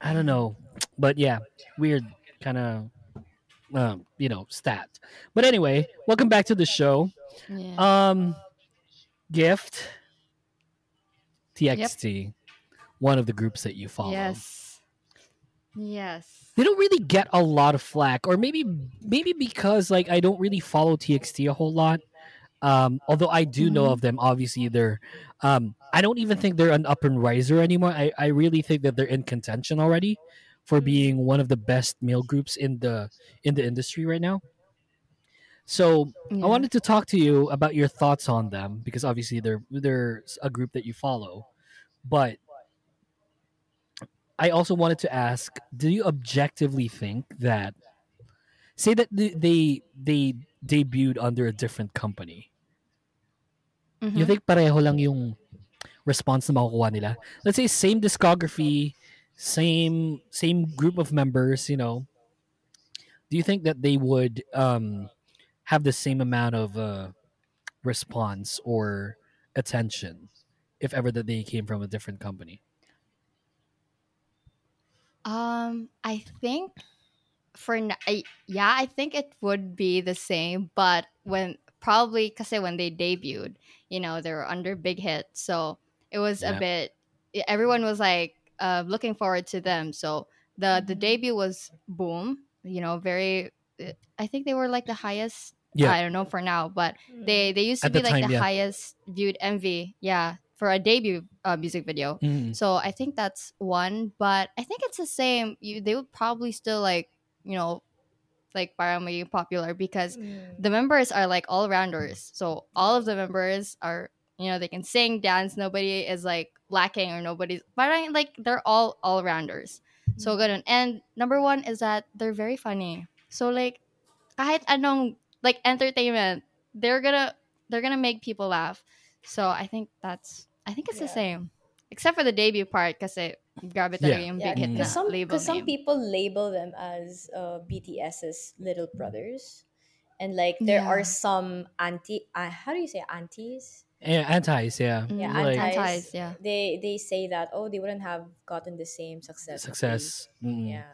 I don't know, but yeah, weird kind of, um, you know, stat. But anyway, welcome back to the show. Yeah. Um, gift TXT, one of the groups that you follow. yes. Yes. They don't really get a lot of flack, or maybe maybe because like I don't really follow TXT a whole lot. Um, although I do know Mhm. of them, obviously they're. Um, I don't even think they're an up and riser anymore. I, I really think that they're in contention already for being one of the best male groups in the in the industry right now. So I wanted to talk to you about your thoughts on them because obviously they're they're a group that you follow, but I also wanted to ask: Do you objectively think that, say that they they, debuted under a different company, you Mhm. think pareho lang yung response na makukuha nila? Let's say same discography, same same group of members. You know, do you think that they would um, have the same amount of uh, response or attention if ever that they came from a different company? Um, I think for n- I, yeah, I think it would be the same, but when probably because when they debuted, you know, they were under big hit, so it was Yeah. a bit. Everyone was like uh, looking forward to them. So the the Mhm. debut was boom. You know, very. uh, I think they were like the highest. Yeah. I don't know for now, but they they used to At be the like time, the yeah. highest viewed MV. Yeah, for a debut uh, music video. Mm. So I think that's one, but I think it's the same. You they would probably still like you know, like parang maging popular because Mm. the members are like all rounders. So all of the members are you know they can sing, dance. Nobody is like lacking or nobody's parang like they're all all rounders. So good. And number one is that they're very funny. So like kahit anong like entertainment, they're gonna they're gonna make people laugh. So I think that's I think it's the same. Except for the debut part kasi grabe talaga Yeah. yung Yeah, big hit na because some, label 'cause some people label them as uh, BTS's little brothers, and like there Yeah. are some anti. Uh, how do you say aunties? Yeah, antis, yeah. Yeah, Mm, Like- antis. Antis, yeah. They they say that oh they wouldn't have gotten the same success. Success. Mm. Yeah.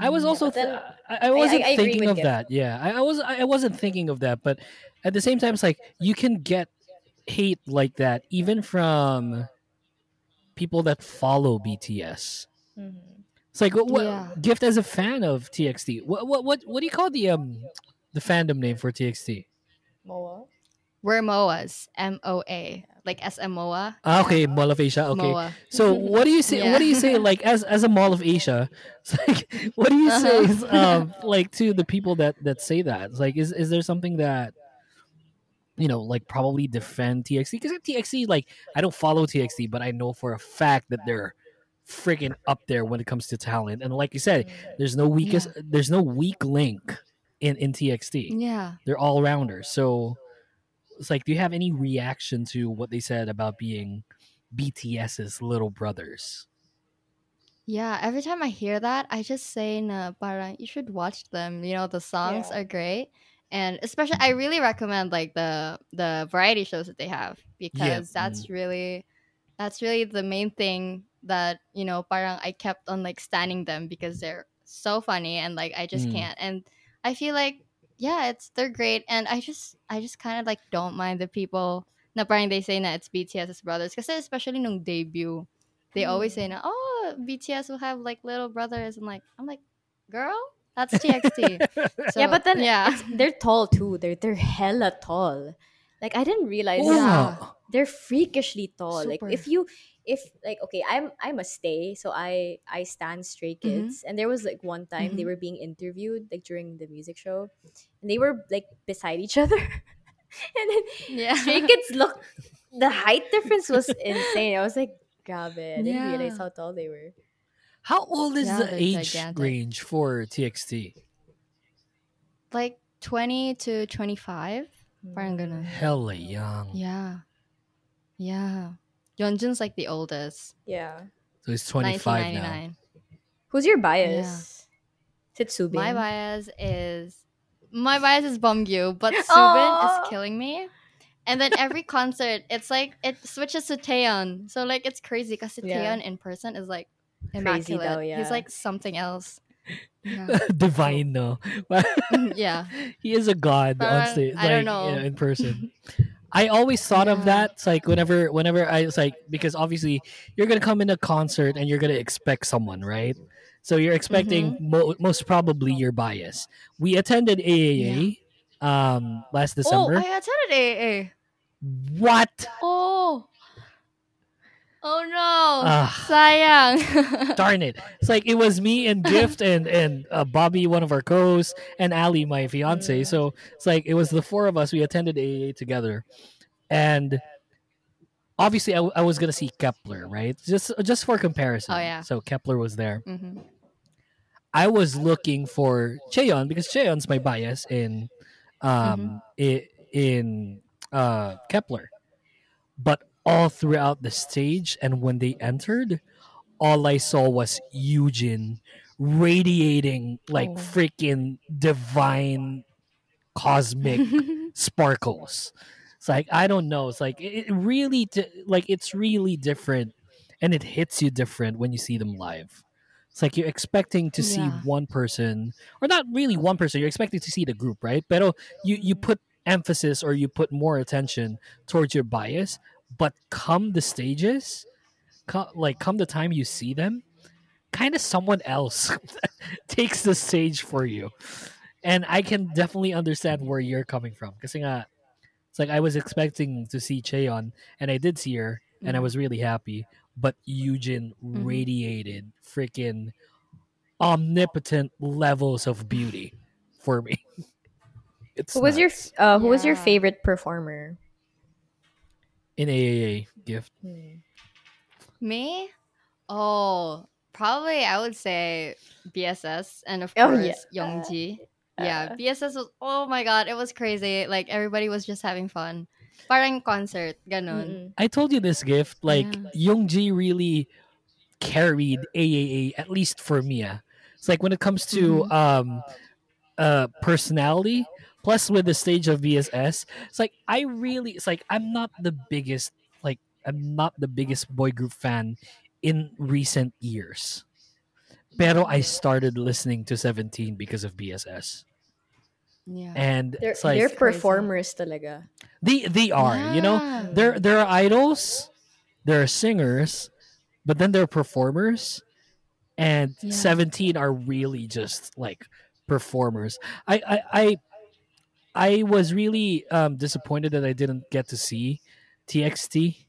I was Mm. also but then th- I, I wasn't I agree thinking of Gift. that. Yeah, I, I was I I wasn't thinking of that, but at the same time, it's like you can get hate like that even from people that follow BTS. Mhm. It's like what, what Yeah. gift as a fan of TXT. What what what what do you call the um the fandom name for TXT? Moa. We're MOAs. M O A. Like S M O A. Ah, okay, Mall of Asia. Okay, MOA. so what do you say? Yeah. What do you say? Like as as a Mall of Asia, it's like what do you say? Uh-huh. Um, like to the people that that say that. It's like is is there something that you know like probably defend TXT because TXT like I don't follow TXT, but I know for a fact that they're freaking up there when it comes to talent. And like you said, there's no weakest, there's no weak link in in TXT. Yeah. They're all rounders. So it's like, do you have any reaction to what they said about being BTS's little brothers? Yeah, every time I hear that, I just say na parang you should watch them. You know, the songs Yeah. are great. And especially I really recommend like the the variety shows that they have because that's really that's really the main thing that, you know, parang I kept on like standing them because they're so funny and like I just Mm. can't. And I feel like yeah, it's they're great. And I just I just kind of like don't mind the people. Na parang they say na it's BTS's brothers because especially nung debut they always say na oh BTS will have like little brothers. And like I'm like girl that's TXT So, yeah, but then yeah they're tall too. They're they're hella tall. Like I didn't realize Yeah. that they're freakishly tall. Like if you if like okay, I'm I'm a stay, so I I stand Stray Mhm. Kids, and there was like one time they Mhm. were being interviewed like during the music show, and they were like beside each other, and then Yeah. Stray Kids look the height difference was insane. I was like, grab it. I didn't realize how tall they were. How old is Yeah, the age gigantic. range for TXT? like 20 to 25. Parang ganun. Mm. Hella young. Yeah. Yeah. Yeonjun's like the oldest. Yeah. So he's 25 now. Who's your bias? Is it Soobin? My bias is my bias is Beomgyu, but Soobin Aw. is killing me. And then every concert, it's like it switches to Taehyun. So like it's crazy because Yeah. Taehyun in person is like Crazy immaculate. though, yeah. He's like something else. Yeah. Divine, no. yeah. he is a god on Parang, stage, I like, don't you know. in person. I always thought of that. It's like whenever, whenever I was like, because obviously you're gonna come in a concert and you're gonna expect someone, right? So you're expecting Mm-hmm. mo- most probably your bias. We attended AAA um last December. Oh, I attended AA. what? Oh. Oh no. Sayang. Darn it! It's like it was me and Gift and and uh, Bobby, one of our co-hosts, and Ali, my fiance. So it's like it was the four of us. We attended AA together, and obviously I, I was gonna see Kep1er, right? Just just for comparison. Oh, yeah. So Kep1er was there. Mhm. I was looking for Cheon because Cheon's my bias in um i- in uh Kep1er. But all throughout the stage and when they entered, all I saw was Yujin radiating like Oh. freaking divine cosmic sparkles. It's like I don't know. It's like it really di- like it's really different, and it hits you different when you see them live. It's like you're expecting to see one person, or not really one person. You're expecting to see the group, right? But you you put emphasis or you put more attention towards your bias. But come the stages, co- like come the time you see them, kind of someone else takes the stage for you. And I can definitely understand where you're coming from. Because it's like I was expecting to see Cheon, and I did see her, and I Mhm. was really happy. But Yujin Mhm. radiated freaking omnipotent levels of beauty for me. It's Who was your nuts. f- uh, who was your favorite performer? In AAA gift? Hmm. Me? Oh, probably I would say BSS and of Oh, course yeah. Youngji. Uh, yeah, BSS was oh my god, it was crazy. Like everybody was just having fun. Parang concert, ganon. I told you this gift. Like Yeah. Youngji really carried AAA at least for me. ah. It's like when it comes to Mm-hmm. um uh personality plus with the stage of BSS, it's like I really it's like I'm not the biggest like I'm not the biggest boy group fan in recent years. Pero I started listening to 17 because of BSS. Yeah. And They're, it's like they're performers talaga. they they are, you know? They're they're idols, they're singers, but then they're performers, and Yeah. seventeen are really just like performers. I I I, I was really um, disappointed that I didn't get to see TXT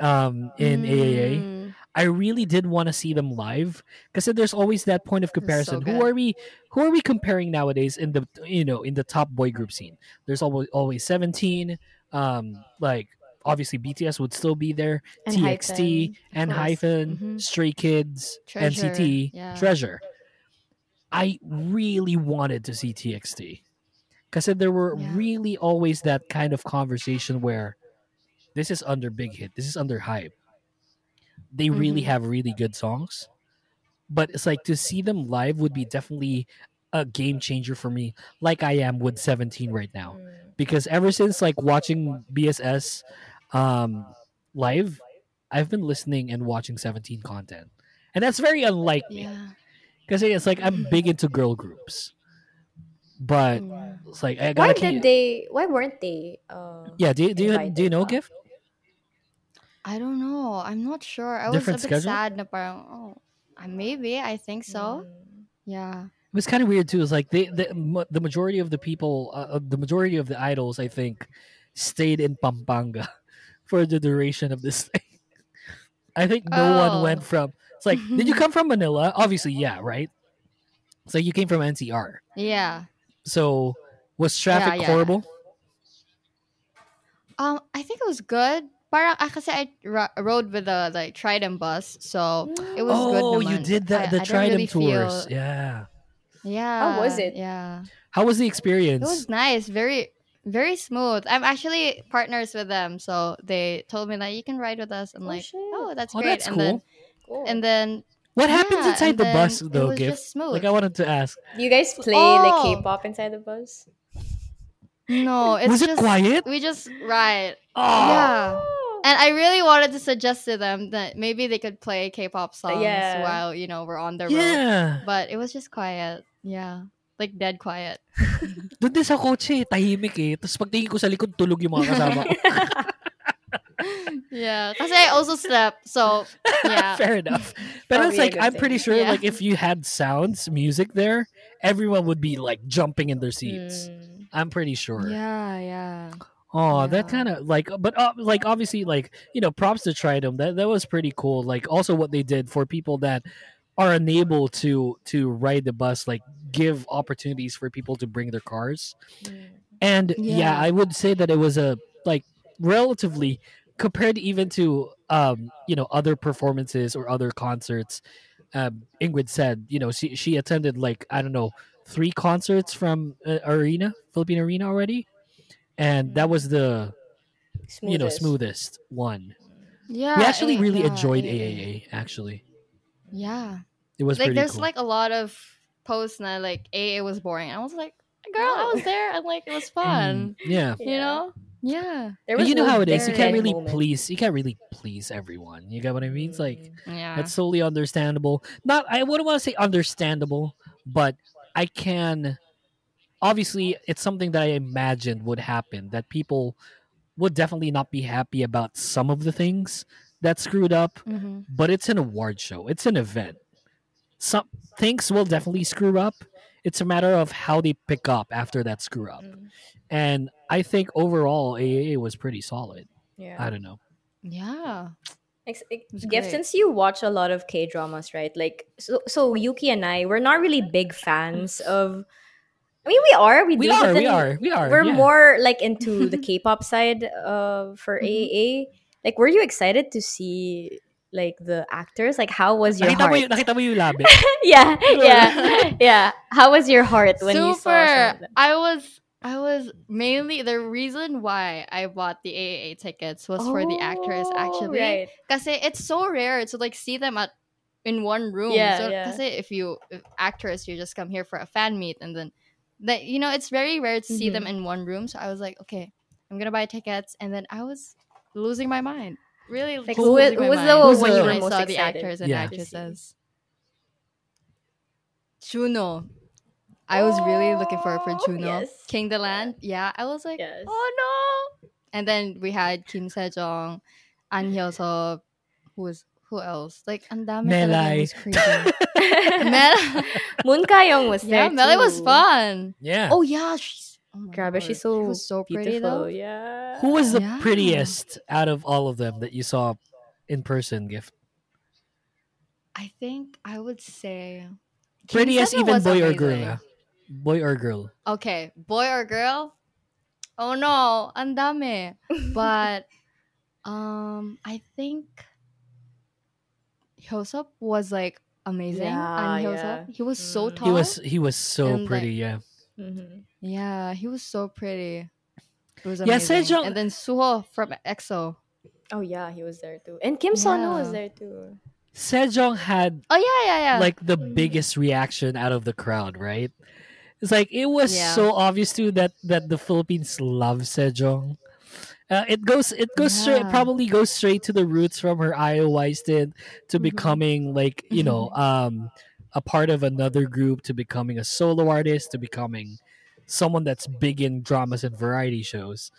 um, in AAA. Mm. I really did want to see them live because there's always that point of so comparison. who are we? Who are we comparing nowadays in the you know in the top boy group scene? There's always always seventeen. Um, like obviously BTS would still be there. And TXT and course. Hyphen, Mhm. Stray Kids, Treasure, NCT, yeah. Treasure. I really wanted to see TXT because there were Yeah. really always that kind of conversation where this is under big hit, this is under HYBE. They really Mhm. have really good songs, but it's like to see them live would be definitely a game changer for me, like I am with 17 right now Mm. because ever since like watching BSS um live, I've been listening and watching 17 content. And that's very unlike me Yeah. because it's like I'm big into girl groups. But it's like I Why gotta did they? Why weren't they? Uh, Yeah, do, you- do you do you know up? Gift? I don't know. I'm not sure. I Different was a bit schedule? sad na parang, oh, maybe. I think so. Mm. Yeah. It was kind of weird too. It's like they, the the majority of the people, uh, the majority of the idols, I think, stayed in Pampanga for the duration of this thing. I think no one Oh. went from. It's like, did you come from Manila? Obviously, yeah, right. So you came from NCR. Yeah. So was traffic Yeah, yeah. horrible? Um, I think it was good. Parang ah, kasi I ro- rode with the like Trident bus, so it was good. oh, you did that I- the I didn't Trident really tours. feel- Yeah. Yeah. How was it? Yeah. How was the It experience? was nice. Very very smooth. I'm actually partners with them, so they told me that you can ride with us. I'm Oh, like, shit. oh, that's Oh, great. that's and cool. then Cool. and then what happens inside the bus though, was Gift? Like I wanted to ask. Do you guys play like Oh. K-pop inside the bus? no, it's was it just quiet? we just ride. Oh. Yeah. And I really wanted to suggest to them that maybe they could play K-pop songs yeah. while you know we're on the road. Yeah. But it was just quiet. Yeah. Like dead quiet. Doon din sa kotse, tahimik eh. Tapos pagtingin ko sa likod, tulog yung mga kasama ko. Yeah. Because I also slept. So yeah. Fair enough. But Probably it's like I'm thing. pretty sure Yeah. like if you had sounds, music there, everyone would be like jumping in their seats. Mm. I'm pretty sure. Yeah, yeah. Oh, that kind of like, but uh, like obviously, like you know, props to Tridom. That that was pretty cool. Like also what they did for people that are unable to to ride the bus, like give opportunities for people to bring their cars. Mm. And yeah, Yeah. I would say that it was a like relatively compared even to um you know other performances or other concerts. Um, Ingrid said, you know, she she attended like I don't know three concerts from uh, Arena, Philippine Arena already, and that was the you know Smoothest. smoothest one. Yeah. we actually really yeah, enjoyed A- AAA. Actually, Yeah. it was like there's cool. like a lot of posts now like AA was boring. I was like, girl, I was there and like it was fun. Mm, yeah. You know? Yeah. There was you know how it is. You can't really moment. please. You can't really please everyone. You get what I mean? It's like Yeah. that's totally understandable. Not I wouldn't want to say understandable, but I can. Obviously, it's something that I imagined would happen. That people would definitely not be happy about some of the things that screwed up. hmm but it's an award show. It's an event. Some things will definitely screw up. It's a matter of how they pick up after that screw up. Mm. And I think overall AAA was pretty solid. Yeah. I don't know. Yeah. Ex- ex- Gift, since you watch a lot of K dramas, right? Like, so, so Yuki and I, we're not really big fans of. I mean, we are. We, we do. Are, we are, we are, We're yeah. more like into the K-pop side uh, for. AAA. Like, were you excited to see like the actors? Like, how was your Nakita mo, heart? yung, nakita mo yung labi. yeah, yeah, yeah. How was your heart when you saw some Super. I was I was mainly the reason why I bought the AAA tickets was for the actors Oh, actually. right. Kasi it's so rare to like see them at in one room. Yeah, so, yeah. Kasi if you if actors you just come here for a fan meet and then that you know it's very rare to see them Mm-hmm. in one room. So I was like, okay, I'm gonna buy tickets, and then I was losing my mind. Really, Like, who was- losing my was mind the one when you you were I most saw the actors and Yeah. actresses. Juno. I was really looking forward for Oh, Juno. yes. King the Land. Yeah, I was like, Yes. oh no. And then we had Kim Sejeong, Ahn Hyoseop, who was who else? Like ang dami talaga, Melai. it was crazy. Mel- Moon Kayong was yeah, there. Melly was fun. Yeah. Oh yeah, she's oh my Grabe, she's so, she was so pretty beautiful. though. Yeah. Who was the Yeah. prettiest out of all of them that you saw in person, Gift? I think I would say Kim Prettiest even was boy or girl. Amazing. Boy or girl. Okay, boy or girl? Oh no, ang dami. But um I think Hyoseop was like amazing. Yeah, and Hyoseop, yeah. he was so Mm. tall. He was he was so And, like, pretty, yeah. Mhm. yeah, he was so pretty. It was amazing. Yeah. Sejeong- and then Suho from EXO. Oh yeah, he was there too. And Kim Sonu was there too. Sejeong had Oh yeah, yeah, yeah. like the biggest reaction out of the crowd, right? It's like it was Yeah. so obvious too that that the Philippines love Sejeong. Uh, it goes it goes straight probably goes straight to the roots from her I.O.I stint to Mhm. becoming like you know um a part of another group to becoming a solo artist to becoming someone that's big in dramas and variety shows.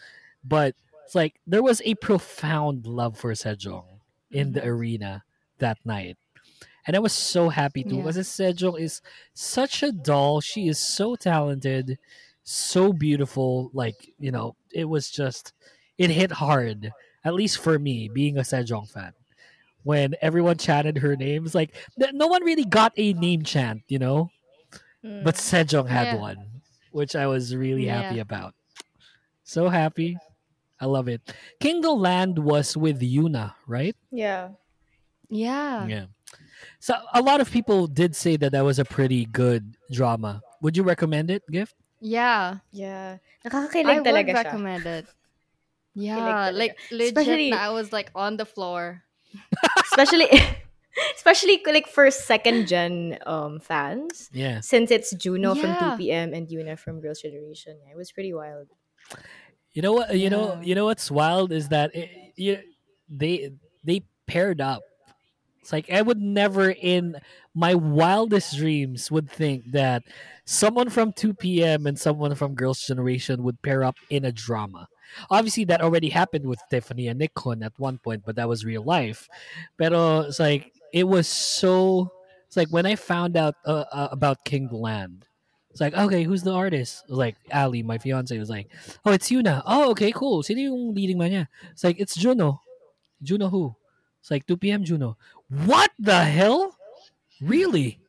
But it's like there was a profound love for Sejeong in the arena that night. And I was so happy too Yeah. because Sejeong is such a doll. She is so talented, so beautiful. Like, you know, it was just, it hit hard, at least for me, being a Sejeong fan. when everyone chanted her name. It's like no one really got a name chant, you know. Mm. But Sejeong had Yeah. one, which I was really happy about. So happy. I love it. King the Land was with YoonA, right? yeah. Yeah. Yeah. So a lot of people did say that that was a pretty good drama. Would you recommend it, Gift? Yeah. Yeah. I would siya. recommend it. Yeah, like legit. Especially- na I was like on the floor. especially especially like for second gen um fans Yeah. since it's Juno from Yeah. 2PM and YoonA from Girls' Generation. Yeah, it was pretty wild. You know what? You know. You know what's wild is that it, you, they they paired up. It's like I would never, in my wildest dreams, would think that someone from 2PM and someone from Girls' Generation would pair up in a drama. Obviously, that already happened with Tiffany and Nichkhun at one point, but that was real life. Pero it's like it was so. It's like when I found out uh, uh, about King Land. It's like, okay, who's the artist? Like Ali, my fiance, was like, oh, it's YoonA. Oh, okay, cool. Sino yung leading man? It's like, it's Juno. Juno who? It's like 2PM Juno. What the hell? Really?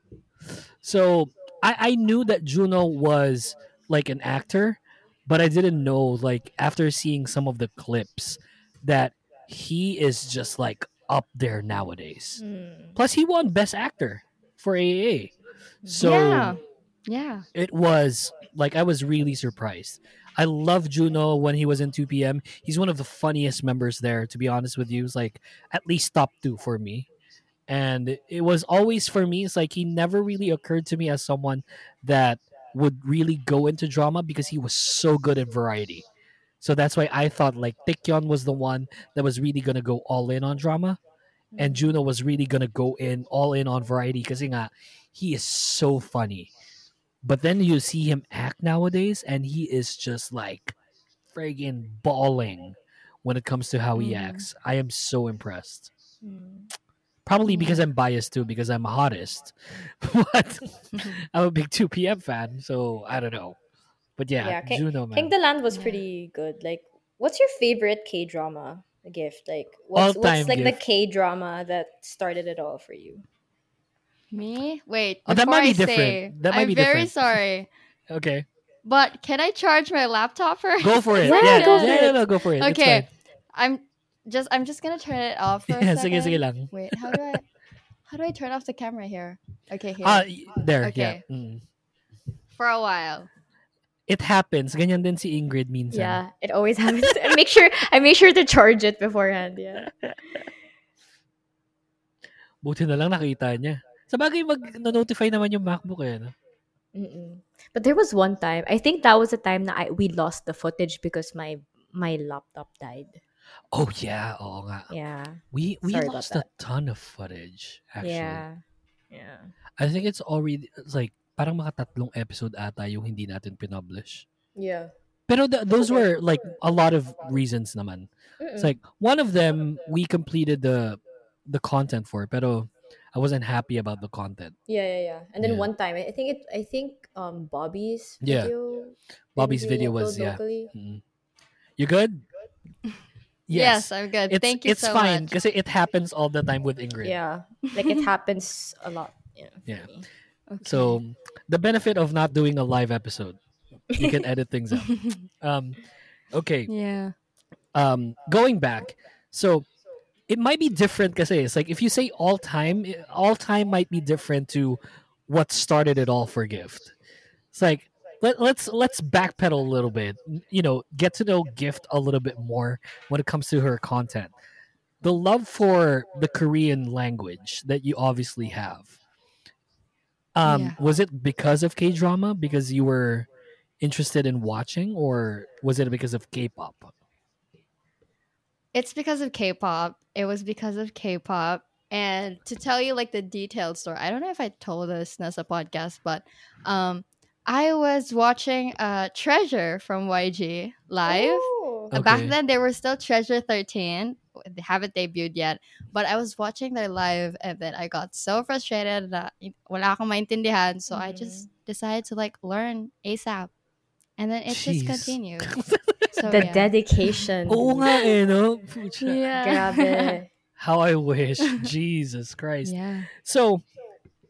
So I, I knew that Juno was like an actor, but I didn't know, like, after seeing some of the clips, that he is just like up there nowadays. Mm. Plus, he won Best Actor for AAA. So yeah. Yeah. it was like I was really surprised. I love Juno when he was in 2PM He's one of the funniest members there, to be honest with you. It's like at least top two for me. And it was always for me, it's like he never really occurred to me as someone that would really go into drama because he was so good in variety. So that's why I thought like Taecyeon was the one that was really gonna go all in on drama. And Juno was really gonna go in all in on variety because he is so funny. But then you see him act nowadays, and he is just like friggin' bawling when it comes to how he Mm. acts. I am so impressed. Mm. Probably because I'm biased too, because I'm a hottest. but I'm a big 2PM fan, so I don't know. But yeah, Yeah, King- Juno, man. King the Land was pretty good. Like, what's your favorite K drama gift? Like, what's, what's like the. K drama that started it all for you? Me? Wait. Oh, that might be I different. Say, That might I'm be very different. sorry. okay, But can I charge my laptop first? go for it. Yeah, yeah, go yeah, for yeah, it. no, go for it. Okay. I'm just I'm just gonna turn it off for a Yeah, second. sige, sige lang. Wait, how do I how do I turn off the camera here? Okay, here. Ah, y- there, yeah. Okay. Mm. for a while. It happens. Ganyan din si Ingrid minsan. Yeah, it always happens. I make sure I make sure to charge it beforehand. Yeah. Buti na lang nakita niya. Sa bagay, mag-notify naman yung MacBook eh. No? Mm-mm. But there was one time. I think that was the time that I, we lost the footage because my my laptop died. Oh yeah, oo nga. Yeah. We we Sorry lost a ton of footage actually. Yeah. Yeah. I think it's already it's like parang mga tatlong episode ata yung hindi natin pinublish. Yeah. Pero th- those were like a lot of reasons naman. It's like one of them we completed the the content for, pero I wasn't happy about the content. Yeah, yeah, yeah. And then Yeah. one time, I think it. I think um Bobby's Yeah. video. Bobby's video was yeah. locally. Mm. You good? Yes, I'm good. It's, Thank you it's so fine much. because it happens all the time with Ingrid. Yeah, like it happens a lot. Yeah. Yeah. Okay. So the benefit of not doing a live episode, you can edit things out. Um, okay. yeah. Um, going back, so it might be different because it's like if you say all time, all time might be different to what started it all for Gift. It's like let, let's let's backpedal a little bit. You know, get to know Gift a little bit more when it comes to her content. The love for the Korean language that you obviously have. Um, Yeah. was it because of K drama? Because you were interested in watching, or was it because of K-pop? It's because of K-pop. It was because of K-pop. And to tell you like the detailed story, I don't know if I told this in a podcast, but um, I was watching uh, Treasure from YG live. Back Okay. then, they were still Treasure 13. They haven't debuted yet. But I was watching their live and then I got so frustrated that wala akong maintindihan. So I just decided to like learn ASAP. And then it Jeez. just continued. So, The yeah. dedication. Oo nga eh, no? Pucha. Yeah. Grabe. How I wish. Jesus Christ. Yeah. So,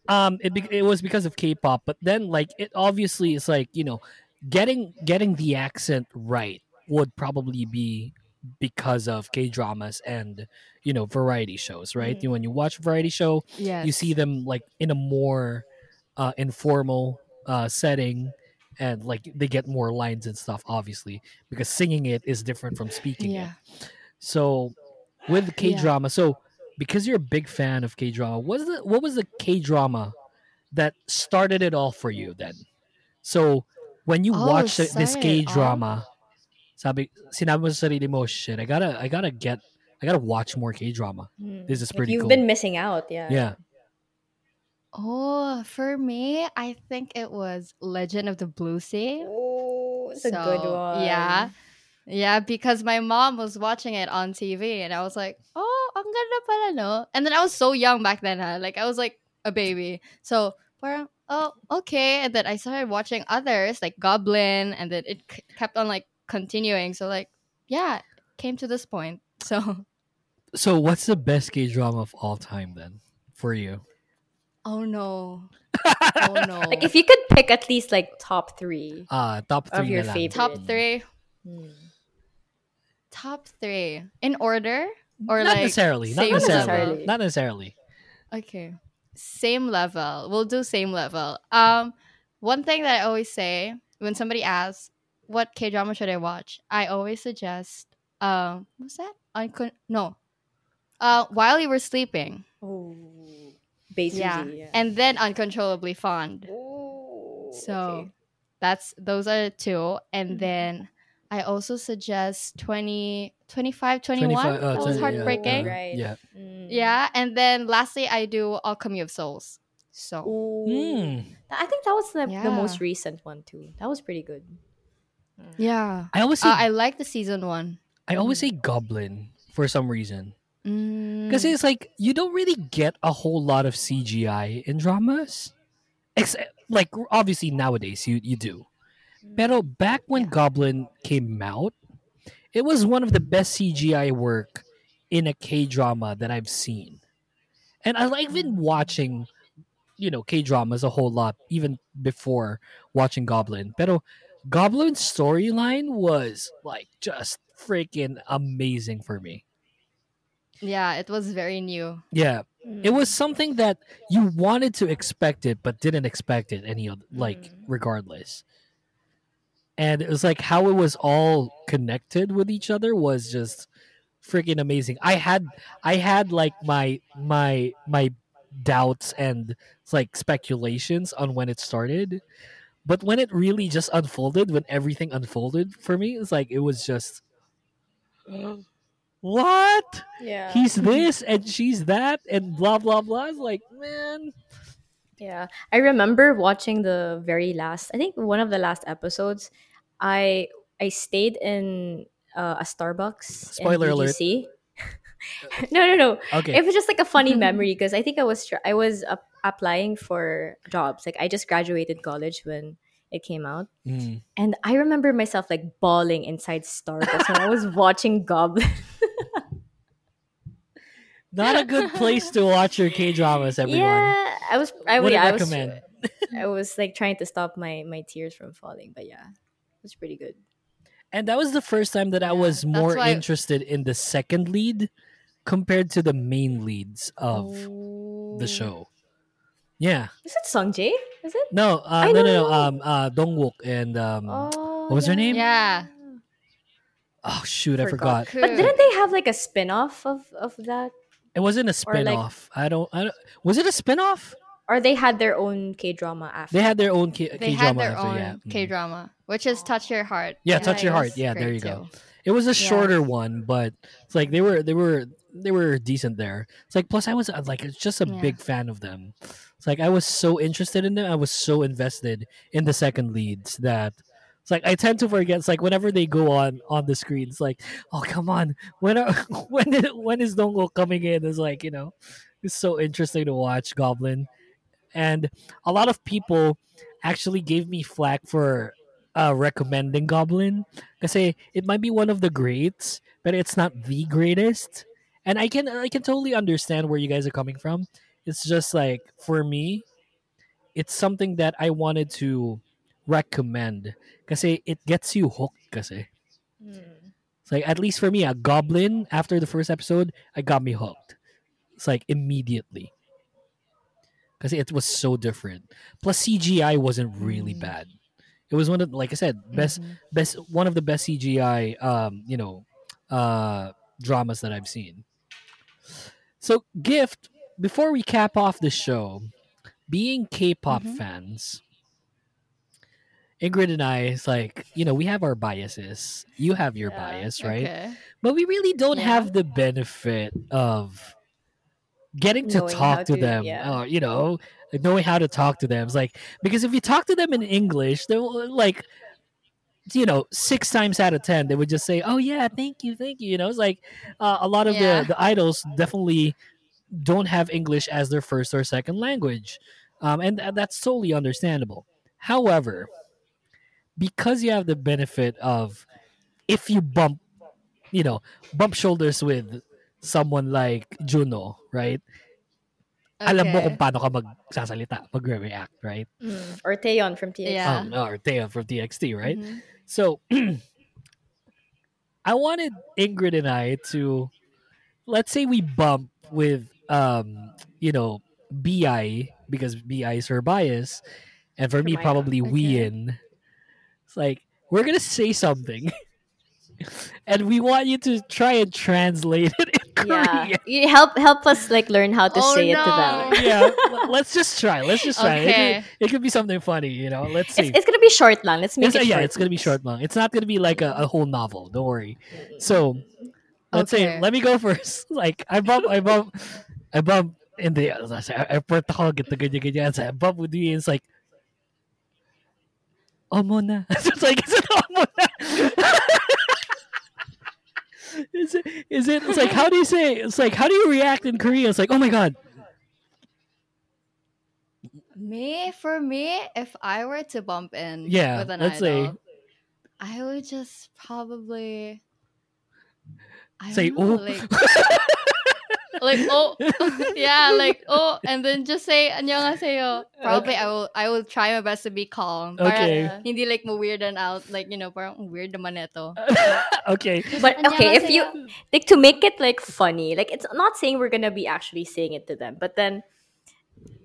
um, it it was because of K-pop, but then like it obviously is like you know, getting getting the accent right would probably be because of K dramas and you know variety shows, right? Mm. You when you watch a variety show, Yes. you see them like in a more uh, informal uh, setting. And like they get more lines and stuff, obviously, because singing it is different from speaking it. So with K drama, so because you're a big fan of K drama, what was the what was the K drama that started it all for you then? So when you Oh, watch this K drama, sabi sinabi mo sa sarili mo, shit, I gotta I gotta get I gotta watch more K drama. Mm. This is Like, pretty You've cool. been missing out, yeah. Yeah. Oh, for me, I think it was Legend of the Blue Sea. Oh, it's a good one. Yeah. Yeah, because my mom was watching it on TV and I was like, oh, ang ganda pala, no? And then I was so young back then, huh? Like, I was like a baby. So, parang, oh, okay. And then I started watching others, like Goblin, and then it k- kept on, like, continuing. So, like, yeah, came to this point. So, So what's the best K drama of all time then for you? oh no. Oh no. Like if you could pick at least like top three. Uh top three. Of three your favorite. Top three. Hmm. Top three. In order? Or not like necessarily. Not same necessarily. level? Not necessarily. Okay. Same level. We'll do same level. Um one thing that I always say when somebody asks what K drama should I watch, I always suggest um what's that? Uncon- no. Uh while you were sleeping. Oh, basically, Yeah. yeah. And then uncontrollably fond. Oh, So okay. that's those are the two. And Mhm. then I also suggest 20 25 21. 25, uh, that was 20, yeah, heartbreaking. uh, Right. Yeah. Mm. Yeah, and then lastly, I do Alchemy of Souls. So Ooh. Hmm. I think that was the, the most recent one too. That was pretty good. yeah, I always say uh, I like the season one. I always say Goblin for some reason. Mm, Because it's like you don't really get a whole lot of CGI in dramas. Except, like obviously nowadays you you do. Pero back when Yeah. Goblin came out, it was one of the best CGI work in a K drama that I've seen. And I've been watching, you know, K dramas a whole lot even before watching Goblin. Pero Goblin's storyline was like just freaking amazing for me. yeah, it was very new. Yeah, Mm. it was something that you wanted to expect it but didn't expect it any oth- like Mm. regardless and it was like how it was all connected with each other was just freaking amazing i had i had like my my my doubts and like speculations on when it started but when it really just unfolded when everything unfolded for me it's like it was just what Yeah. he's this and she's that and blah blah blah. It's like, man, Yeah. I remember watching the very last I think one of the last episodes. I I stayed in uh, a Starbucks. in Spoiler alert. BGC. no, no, no. okay. It was just like a funny memory because I think I was I was ap- applying for jobs. Like I just graduated college when it came out. Mm. And I remember myself like bawling inside Starbucks when I was watching Goblin. Not a good place to watch your K dramas, everyone. Yeah, I was. I, Wouldn't yeah, I was. recommend. I was like trying to stop my my tears from falling, but yeah, it was pretty good. And that was the first time that I was that's more why- interested in the second lead compared to the main leads of Oh. the show. Yeah. Is it Sung Jae? Is it? No, uh, I no, no, no. Um, uh, Dongwook and um, oh. Oh, what was her name? Yeah. Oh shoot, I forgot. But didn't they have like a spin off of of that? It wasn't a Or, spin-off. I don't. I don't. Was it a spin-off? Or they had their own K drama after? They had their own K, They drama had their after, own yeah. Mm. K drama, which is Touch Your Heart. Yeah, Touch Your Heart. Yeah, there Great you go. too. It was a Yeah. shorter one, but it's like they were they were they were decent there. It's like plus I was uh, like just a Yeah. big fan of them. It's like I was so interested in them. I was so invested in the second leads that it's like I tend to forget. It's like whenever they go on on the screen, it's like oh come on when are, when did, when is Dongo coming in? It's like you know it's so interesting to watch Goblin, and a lot of people actually gave me flack for uh, recommending Goblin Kasi it might be one of the greats, but it's not the greatest. and I can I can totally understand where you guys are coming from. It's just like for me, it's something that I wanted to recommend because it gets you hooked. Kasi Mm. it's like at least for me, a Goblin after the first episode, I got me hooked. It's like immediately because it was so different. Plus CGI wasn't really Mm. bad. It was one of like I said, best Mhm. best one of the best CGI um, you know, uh dramas that I've seen. So gift, before we cap off the show, being K-pop Mhm. fans, Ingrid and I is like, you know, we have our biases. You have your Yeah, bias, right? Okay. But we really don't Yeah. have the benefit of getting to talk to, to- them, yeah. or you know, knowing how to talk to them. It's like because if you talk to them in English, they will like, you know, six times out of ten, they would just say, "Oh yeah, thank you, thank you." You know, it's like uh, a lot of Yeah. the the idols definitely don't have English as their first or second language, um, and th- that's totally understandable. However, because you have the benefit of if you bump, you know, bump shoulders with someone like Junho, right? Alam mo Okay. kung paano ka magsasalita, magre-react, right? Mm. Or Taehyun from TXT. Yeah. Um, or Teo from TXT, right? Mhm. So I wanted Ingrid and I to let's say we bump with um, you know, BI because BI is her bias, and for me Hermione. probably Okay. Wien. It's like we're gonna say something. and we want you to try and translate it in Yeah. You help help us like learn how to Oh, say it to them. yeah, let's just try. Let's just try. It, Okay. could, it could be something funny, you know. Let's see. It's, it's gonna be short lang. Let's make It's- it yeah, short. it's gonna be short long. It's not gonna be like a, a whole novel. Don't worry. So let's say let me go first. Like I bump, I bump, I bump in the airport ako get the ganyan ganyan. So I bump with you. and It's like, omo na. it's like is it omo na? Is it? Is it? It's like how do you say? It's like how do you react in Korea? It's like oh my god. Me, for me, if I were to bump in Yeah, with an let's idol, say- I would just probably I Say know, oh. like like oh yeah, like oh, and then just say 안녕하세요. Probably I will I will try my best to be calm. Para Okay. hindi like mo weirden out, like you know, parang "Ang weird naman ito. okay. But okay, if you 안녕하세요. like to make it like funny, like it's not saying we're gonna be actually saying it to them, but then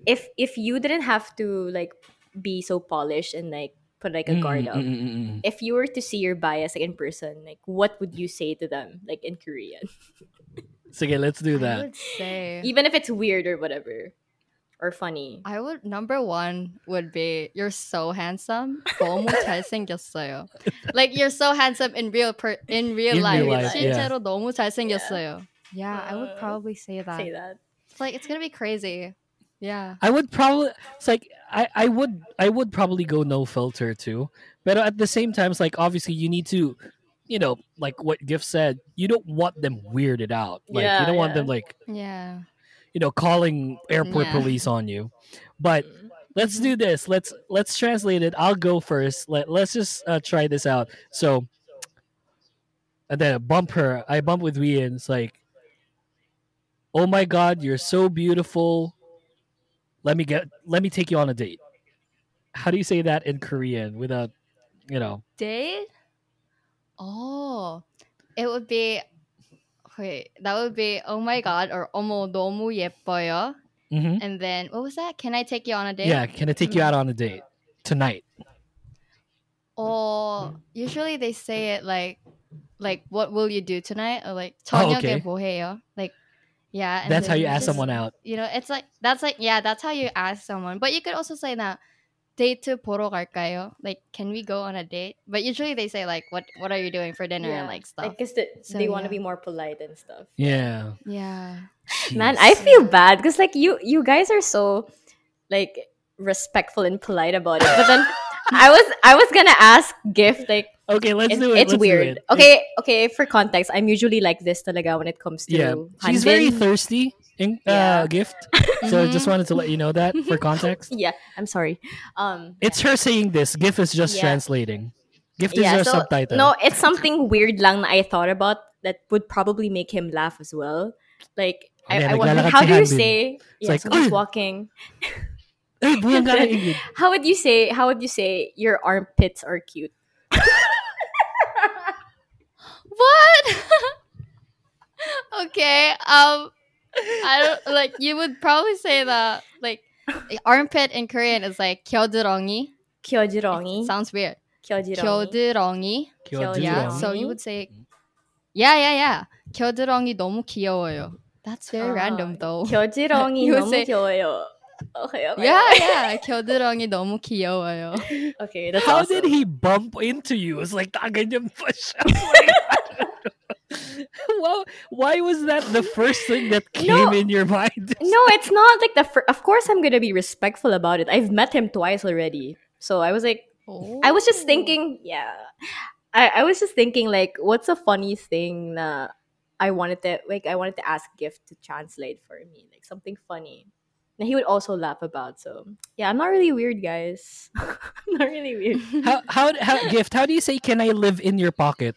if if you didn't have to like be so polished and like put like a guard Mm, up, mm, mm, mm, mm. if you were to see your bias like in person, like what would you say to them like in Korean, Sige, let's do I that. would say even if it's weird or whatever or funny? I would number one would be you're so handsome. 너무 잘생겼어요. like you're so handsome in real per in real In life. real life, yeah. 실제로 너무 잘생겼어요. Yeah, I would Uh, probably say that. Say that. It's like it's gonna be crazy. Yeah. I would probably it's like I, I would I would probably go no filter too. But at the same time it's like obviously you need to you know, like what Gift said, you don't want them weirded out. Like you don't want them like, Yeah. you know, calling airport Yeah. police on you. But let's do this. Let's let's translate it. I'll go first. Let let's just uh, try this out. So and then I bump her. I bump with Wien. It's like, oh my god, you're so beautiful. Let me get. Let me take you on a date. How do you say that in Korean without, you know? Date? Oh. It would be wait, that would be oh my god or 어머 너무 예뻐요. hmm And then what was that? Can I take you on a date? Yeah. Can I take you out on a date tonight? Or usually they say it like like what will you do tonight? Or like Oh, 저녁에 okay. 뭐 해요? Like yeah. and That's how then you ask just- someone out. You know, it's like that's like yeah, that's how you ask someone. But you could also say that date 보러 갈까요? Like can we go on a date? But usually they say like what what are you doing for dinner and like stuff. Like, cause the, So, they want to yeah. be more polite and stuff. Yeah. yeah. Man, Jeez. I feel bad because like you you guys are so like respectful and polite about it. But then I was I was gonna ask gift like okay. Let's it's, do it. it's let's do weird. it. Okay, okay. For context, I'm usually like this talaga when it comes to Yeah. She's very handin. thirsty. in, Yeah. uh, gift. So just wanted to let you know that for context. yeah. I'm sorry. Um. It's her saying this. Gift is just Yeah. translating. Gift is yeah. her So subtitle. no, it's something weird lang na I thought about that would probably make him laugh as well. Like Oh, I, yeah, I wonder how si do you say yeah, like, someone's "Ay!" walking. Ay, buwan ka na, Ingrid. How would you say how would you say your armpits are cute? What? okay. Um, I don't like. You would probably say that like armpit in Korean is like kyodurongi. Kyojirongi. Sounds weird. Kyojirongi. Kyodurongi. Kyodurongi. Yeah. So you would say, yeah, yeah, yeah. 겨드랑이 너무 귀여워요. That's very Ah, random though. Kyojirongi You would 너무 say- 귀여워요. Okay, okay. yeah, yeah. 겨드랑이 너무 귀여워요. Okay, that's How awesome. did he bump into you? It's like, ganyan pa siya. well, why was that the first thing that came No. in your mind? No, it's not like the. Fir- of course, I'm gonna be respectful about it. I've met him twice already, so I was like, I was just oh. thinking, yeah. I, I was just thinking, like, what's a funny thing that I wanted to like? I wanted to ask Gift to translate for me, like something funny. And he would also laugh about. So yeah, I'm not really weird, guys. I'm not really weird. How, how, how, gift, how do you say, can I live in your pocket?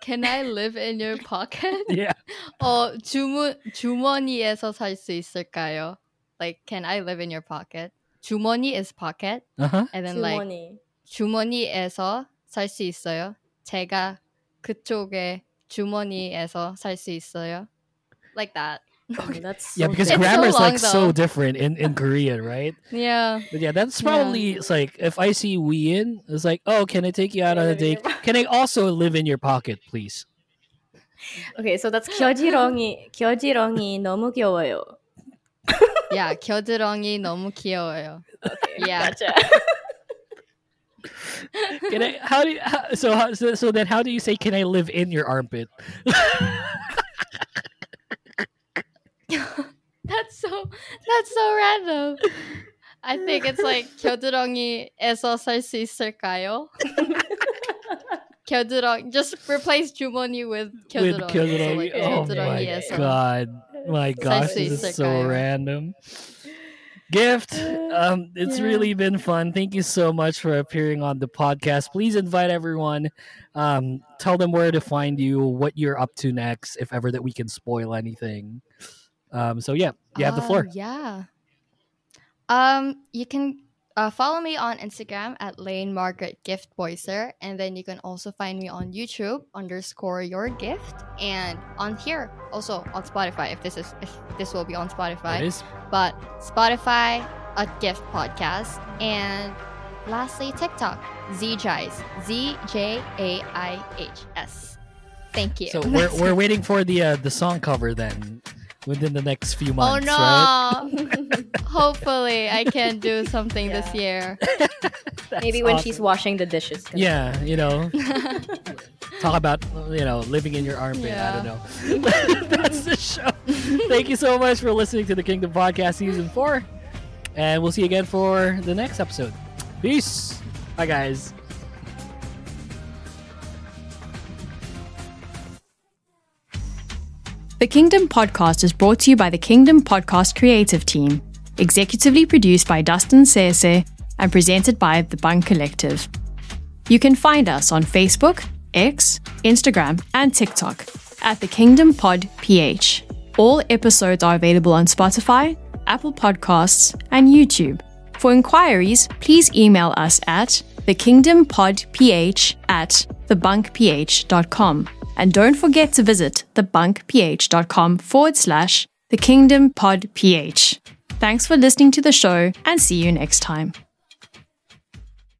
Can I live in your pocket? Yeah. 어, 주문 주머니에서 살 수 있을까요? Like, can I live in your pocket? 주머니 is pocket, Uh-huh. and then like Money. 주머니에서 살 수 있어요. 제가 그쪽에 주머니에서 살 수 있어요. Like that. That's so Yeah, because It's so grammar is long, like so though. different in, in Korean, right? Yeah. But yeah, that's probably it's like if I see we in, it's like, oh, can I take you out on a date? Can I also live in your pocket, please? okay. So that's 겨지렁이. 겨지렁이 너무 귀여워요. Yeah, 겨드랑이 너무 귀여워요. Yeah. Gotcha. Can I? How do you? How, so, how, so so then how do you say can I live in your armpit? That's so that's so random. I think it's like 겨드랑이에서 살 수 있을까요? 겨드랑 just replace 주머니 with With 겨드랑이. So kyodorami. like oh my 겨드랑이에서. god, my gosh, this is so 있을까요? random. Gift, um, it's Yeah. really been fun. Thank you so much for appearing on the podcast. Please invite everyone. Um, tell them where to find you, what you're up to next, if ever that we can spoil anything. Um, so yeah, you have the floor. Um, yeah. Um, you can uh, follow me on Instagram at Lane Margaret Gift Boyser, and then you can also find me on YouTube underscore Your Gift, and on here also on Spotify. If this is if this will be on Spotify, It is. but Spotify a Gift Podcast, and lastly TikTok ZJais Z J A I H S. Thank you. So we're, we're waiting for the uh, the song cover then within the next few oh, months. Oh no! right? Hopefully, I can do something this year. Maybe when she's washing the dishes. Yeah, you know, talk about you know living in your armpit. I don't know. That's the show. Thank you so much for listening to the Kingdom Podcast season four, and we'll see you again for the next episode. Peace. Bye, guys. The Kingdom Podcast is brought to you by the Kingdom Podcast Creative Team, executively produced by Dustin Sese and presented by The Bunk Collective. You can find us on Facebook, X, Instagram, and TikTok at the Kingdom Pod PH. All episodes are available on Spotify, Apple Podcasts, and YouTube. For inquiries, please email us at thekingdompodph at thebunkph.com. And don't forget to visit thebunkph.com forward slash the kingdom pod ph. Thanks for listening to the show and see you next time.